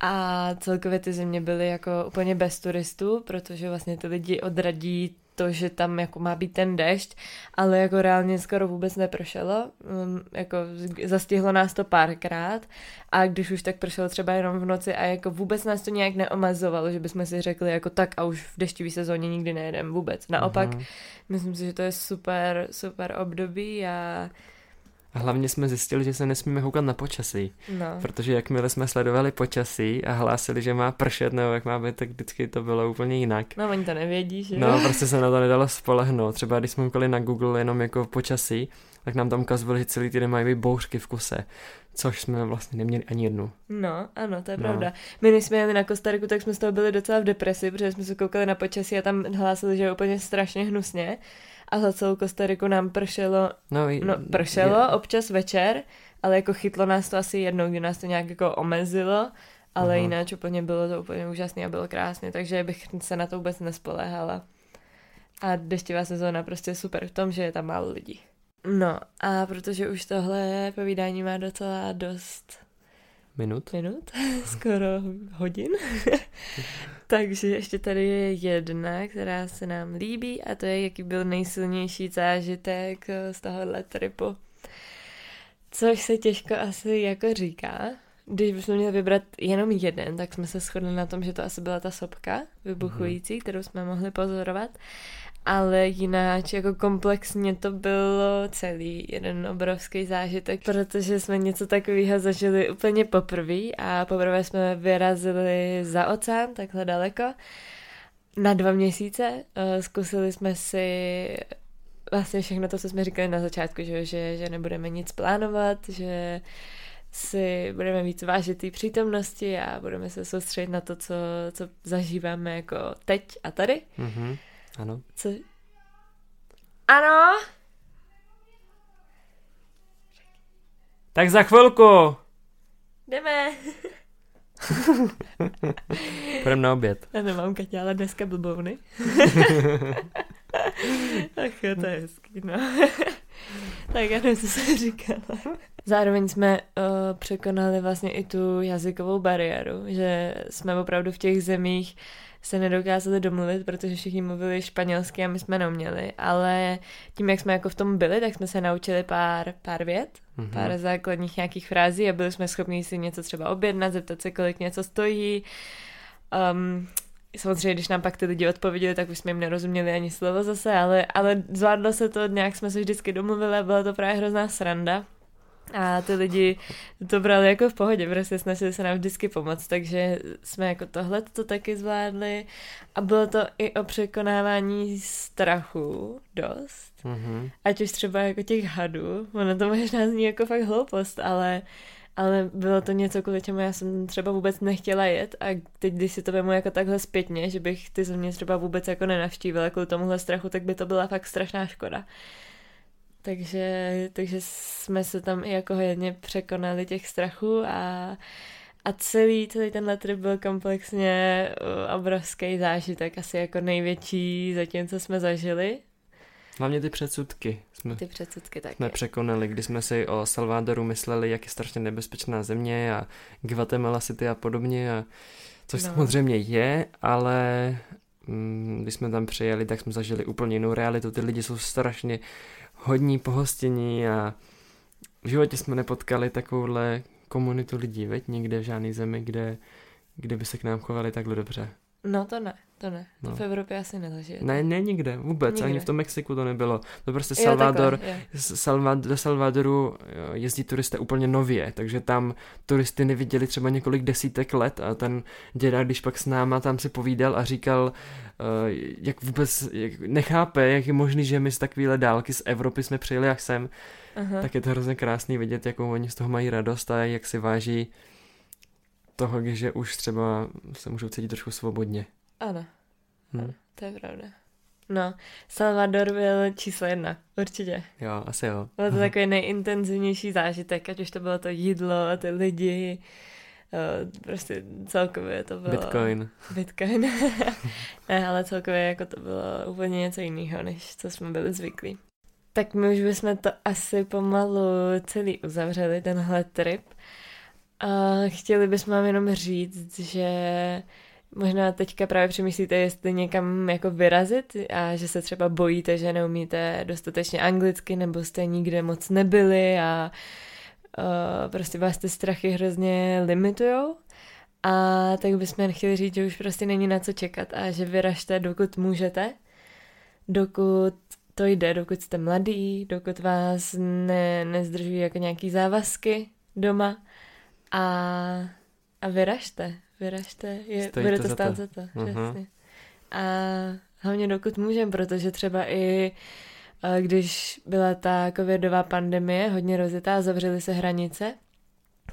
A celkově ty země byly jako úplně bez turistů, protože vlastně ty lidi odradí to, že tam jako má být ten dešť, ale jako reálně skoro vůbec nepršelo, um, jako zastihlo nás to párkrát a když už tak pršelo třeba jenom v noci a jako vůbec nás to nějak neomazovalo, že bychom si řekli jako tak a už v deštivý sezóně nikdy nejedem vůbec. Naopak, mm-hmm. myslím si, že to je super, super období a a hlavně jsme zjistili, že se nesmíme koukat na počasí. No. Protože jakmile jsme sledovali počasí a hlásili, že má pršet nebo jak má být, tak vždycky to bylo úplně jinak. No, oni to nevědí, že No, prostě se na to nedalo spolehnout. Třeba když jsme koukali na Google jenom jako počasí, tak nám tam ukazovali, že celý týden mají být bouřky v kuse. Což jsme vlastně neměli ani jednu. No, ano, to je no. pravda. My, když jsme jeli na Kostariku, tak jsme z toho byli docela v depresi, protože jsme se koukali na počasí a tam hlásili, že je úplně strašně hnusně a za celou Kostariku nám pršelo, no, no pršelo je. občas večer, ale jako chytlo nás to asi jednou, kdy nás to nějak jako omezilo, ale Aha. jinak úplně bylo to úplně úžasné a bylo krásně, takže bych se na to vůbec nespoléhala. A deštivá sezóna prostě super v tom, že je tam málo lidí. No a protože už tohle povídání má docela dost minut, minut skoro hodin, takže ještě tady je jedna, která se nám líbí a to je, jaký byl nejsilnější zážitek z tohohle tripu. Což se těžko asi jako říká. Když bychom měli vybrat jenom jeden, tak jsme se shodli na tom, že to asi byla ta sopka vybuchující, kterou jsme mohli pozorovat ale jinak jako komplexně to bylo celý jeden obrovský zážitek, protože jsme něco takového zažili úplně poprvé a poprvé jsme vyrazili za oceán takhle daleko na dva měsíce. Eh, zkusili jsme si vlastně všechno to, co jsme říkali na začátku, že, že, že nebudeme nic plánovat, že si budeme víc vážit té přítomnosti a budeme se soustředit na to, co, co zažíváme jako teď a tady. Mm-hmm. Ano. Co? Ano? Tak za chvilku. Jdeme. Půjdeme na oběd. Já nemám Katě, ale dneska blbovny. Ach jo, to je hezký, no. tak já nevím, co jsem říkala. Zároveň jsme uh, překonali vlastně i tu jazykovou bariéru, že jsme opravdu v těch zemích se nedokázali domluvit, protože všichni mluvili španělsky a my jsme neuměli, ale tím, jak jsme jako v tom byli, tak jsme se naučili pár, pár vět, mm-hmm. pár základních nějakých frází a byli jsme schopni si něco třeba objednat, zeptat se, kolik něco stojí. Um, samozřejmě, když nám pak ty lidi odpověděli, tak už jsme jim nerozuměli ani slovo zase, ale, ale zvládlo se to, nějak jsme se vždycky domluvili a byla to právě hrozná sranda. A ty lidi to brali jako v pohodě, prostě snažili se nám vždycky pomoct, takže jsme jako tohle to taky zvládli a bylo to i o překonávání strachu dost. Mm-hmm. Ať už třeba jako těch hadů, ono to možná zní jako fakt hloupost, ale, ale bylo to něco, kvůli čemu já jsem třeba vůbec nechtěla jet a teď, když si to vemu jako takhle zpětně, že bych ty země třeba vůbec jako nenavštívila kvůli tomuhle strachu, tak by to byla fakt strašná škoda. Takže, takže jsme se tam i jako hodně překonali těch strachů a, a celý, celý ten trip byl komplexně uh, obrovský zážitek, asi jako největší zatím, co jsme zažili. Hlavně ty předsudky. Jsme, ty předsudky taky. Jsme překonali, když jsme si o Salvadoru mysleli, jak je strašně nebezpečná země a Guatemala City a podobně, a což no. samozřejmě je, ale mm, když jsme tam přijeli, tak jsme zažili úplně jinou realitu. Ty lidi jsou strašně hodní pohostění a v životě jsme nepotkali takovouhle komunitu lidí, veď? Někde v žádné zemi, kde, kde by se k nám chovali takhle dobře. No to ne, to ne. To No. v Evropě asi nezažije. Ne, ne nikde, vůbec, Nikde. ani v tom Mexiku to nebylo. To prostě Jo, Salvador, takhle, jo. Do Salvadoru jezdí turisté úplně nově, takže tam turisty neviděli třeba několik desítek let a ten děda, když pak s náma tam si povídal a říkal, eh, jak vůbec jak nechápe, jak je možný, že my z takovéhle dálky z Evropy jsme přijeli až sem, Aha. tak je to hrozně krásný vidět, jakou oni z toho mají radost a jak si váží toho, že už třeba se můžou cítit trošku svobodně. Ano, Hm. to je pravda. No, Salvador byl číslo jedna, určitě. Jo, asi jo. Byl to takový nejintenzivnější zážitek, ať už to bylo to jídlo, ty lidi, eh, prostě celkově to bylo... Bitcoin. Bitcoin. ne, ale celkově jako to bylo úplně něco jiného, než co jsme byli zvyklí. Tak my už bychom to asi pomalu celý uzavřeli, tenhle trip. A chtěli bychom vám jenom říct, že možná teďka právě přemýšlíte, jestli někam jako vyrazit a že se třeba bojíte, že neumíte dostatečně anglicky nebo jste nikde moc nebyli a uh, prostě vás ty strachy hrozně limitujou. A tak bychom jen chtěli říct, že už prostě není na co čekat a že vyražte, dokud můžete, dokud to jde, dokud jste mladý, dokud vás ne, nezdržují jako nějaký závazky doma a, a vyražte, vyražte, je, Stojí bude to to za stát to. za to, přesně. A hlavně dokud můžem, protože třeba i když byla ta covidová pandemie hodně rozjetá zavřely se hranice,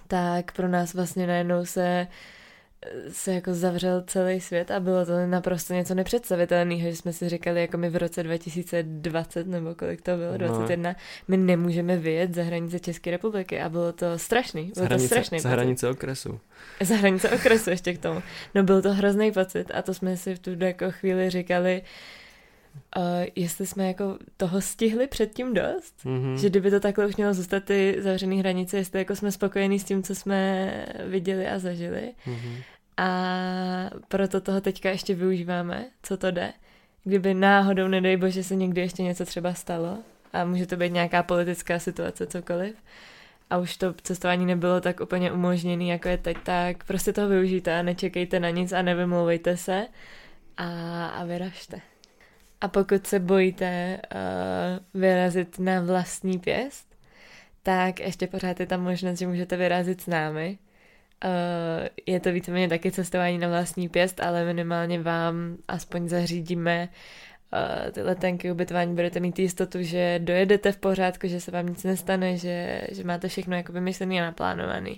tak pro nás vlastně najednou se se jako zavřel celý svět a bylo to naprosto něco nepředstavitelného, že jsme si říkali, jako my v roce 2020 nebo kolik to bylo, No. 21, my nemůžeme vyjet za hranice České republiky a bylo to strašný, bylo to hranice, strašný z pocit. hranice okresu. Za hranice okresu ještě k tomu. No byl to hrozný pocit a to jsme si v tu jako chvíli říkali, uh, jestli jsme jako toho stihli předtím dost, Mhm. že kdyby to takhle už mělo zůstat ty zavřené hranice, jestli jako jsme spokojení s tím, co jsme viděli a zažili. Mhm. A proto toho teďka ještě využíváme, co to jde. Kdyby náhodou, nedej bože, se někdy ještě něco třeba stalo a může to být nějaká politická situace, cokoliv, a už to cestování nebylo tak úplně umožněné, jako je teď, tak prostě toho využijte a nečekejte na nic a nevymlouvejte se a, a vyražte. A pokud se bojíte uh, vyrazit na vlastní pěst, tak ještě pořád je tam možnost, že můžete vyrazit s námi. Uh, je to víceméně taky cestování na vlastní pěst, ale minimálně vám aspoň zařídíme uh, ty letenky, ubytování, budete mít jistotu, že dojedete v pořádku, že se vám nic nestane, že, že máte všechno jako vymyšlené a naplánované.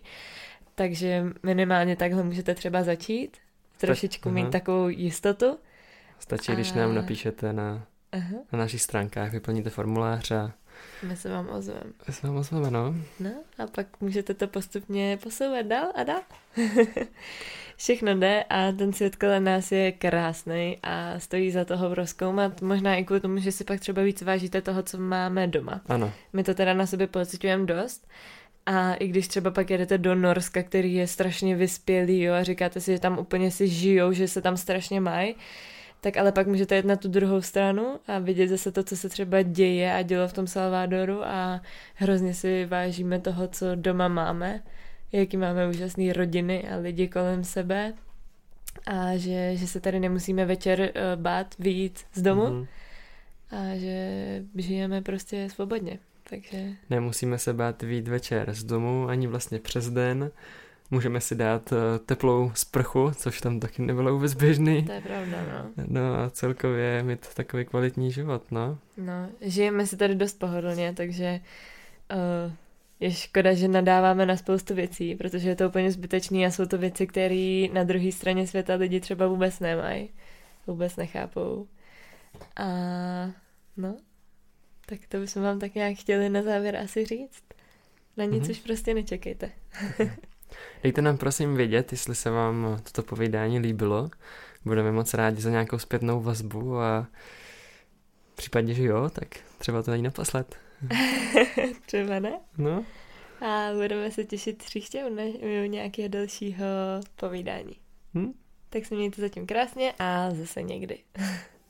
Takže minimálně takhle můžete třeba začít, trošičku mít takovou jistotu. Stačí, když A- nám napíšete na, Aha, na našich stránkách, vyplníte formulář a my se vám ozveme. my se vám ozveme, no. No a pak můžete to postupně posouvat dál a dál. Všechno jde a ten svět kolem nás je krásný a stojí za toho rozkoumat. Možná i kvůli tomu, že si pak třeba víc vážíte toho, co máme doma. Ano, My to teda na sobě pocitujeme dost. A i když třeba pak jedete do Norska, který je strašně vyspělý, jo, a říkáte si, že tam úplně si žijou, že se tam strašně mají, tak ale pak můžete jít na tu druhou stranu a vidět zase to, co se třeba děje a dělo v tom Salvadoru a hrozně si vážíme toho, co doma máme, jaký máme úžasné rodiny a lidi kolem sebe a že, že se tady nemusíme večer uh, bát vyjít z domu Mhm. a že žijeme prostě svobodně. Takže Nemusíme se bát výjít večer z domu, ani vlastně přes den. Můžeme si dát eh, teplou sprchu, což tam taky nebylo vůbec běžný. to je pravda, no. No a celkově mít takový kvalitní život, no. No, žijeme si tady dost pohodlně, takže uh, je škoda, že nadáváme na spoustu věcí, protože je to úplně zbytečný a jsou to věci, které na druhé straně světa lidi třeba vůbec nemají, vůbec nechápou. A no, tak to bychom vám tak nějak chtěli na závěr asi říct. Na nic Mhm. už prostě nečekejte. Dejte nám prosím vědět, jestli se vám toto povídání líbilo. Budeme moc rádi za nějakou zpětnou vazbu a v případě, že jo, tak třeba to není naposled. Třeba ne? No, A budeme se těšit příště u, ne- u nějakého dalšího povídání. hm? Tak se mějte zatím krásně a zase někdy.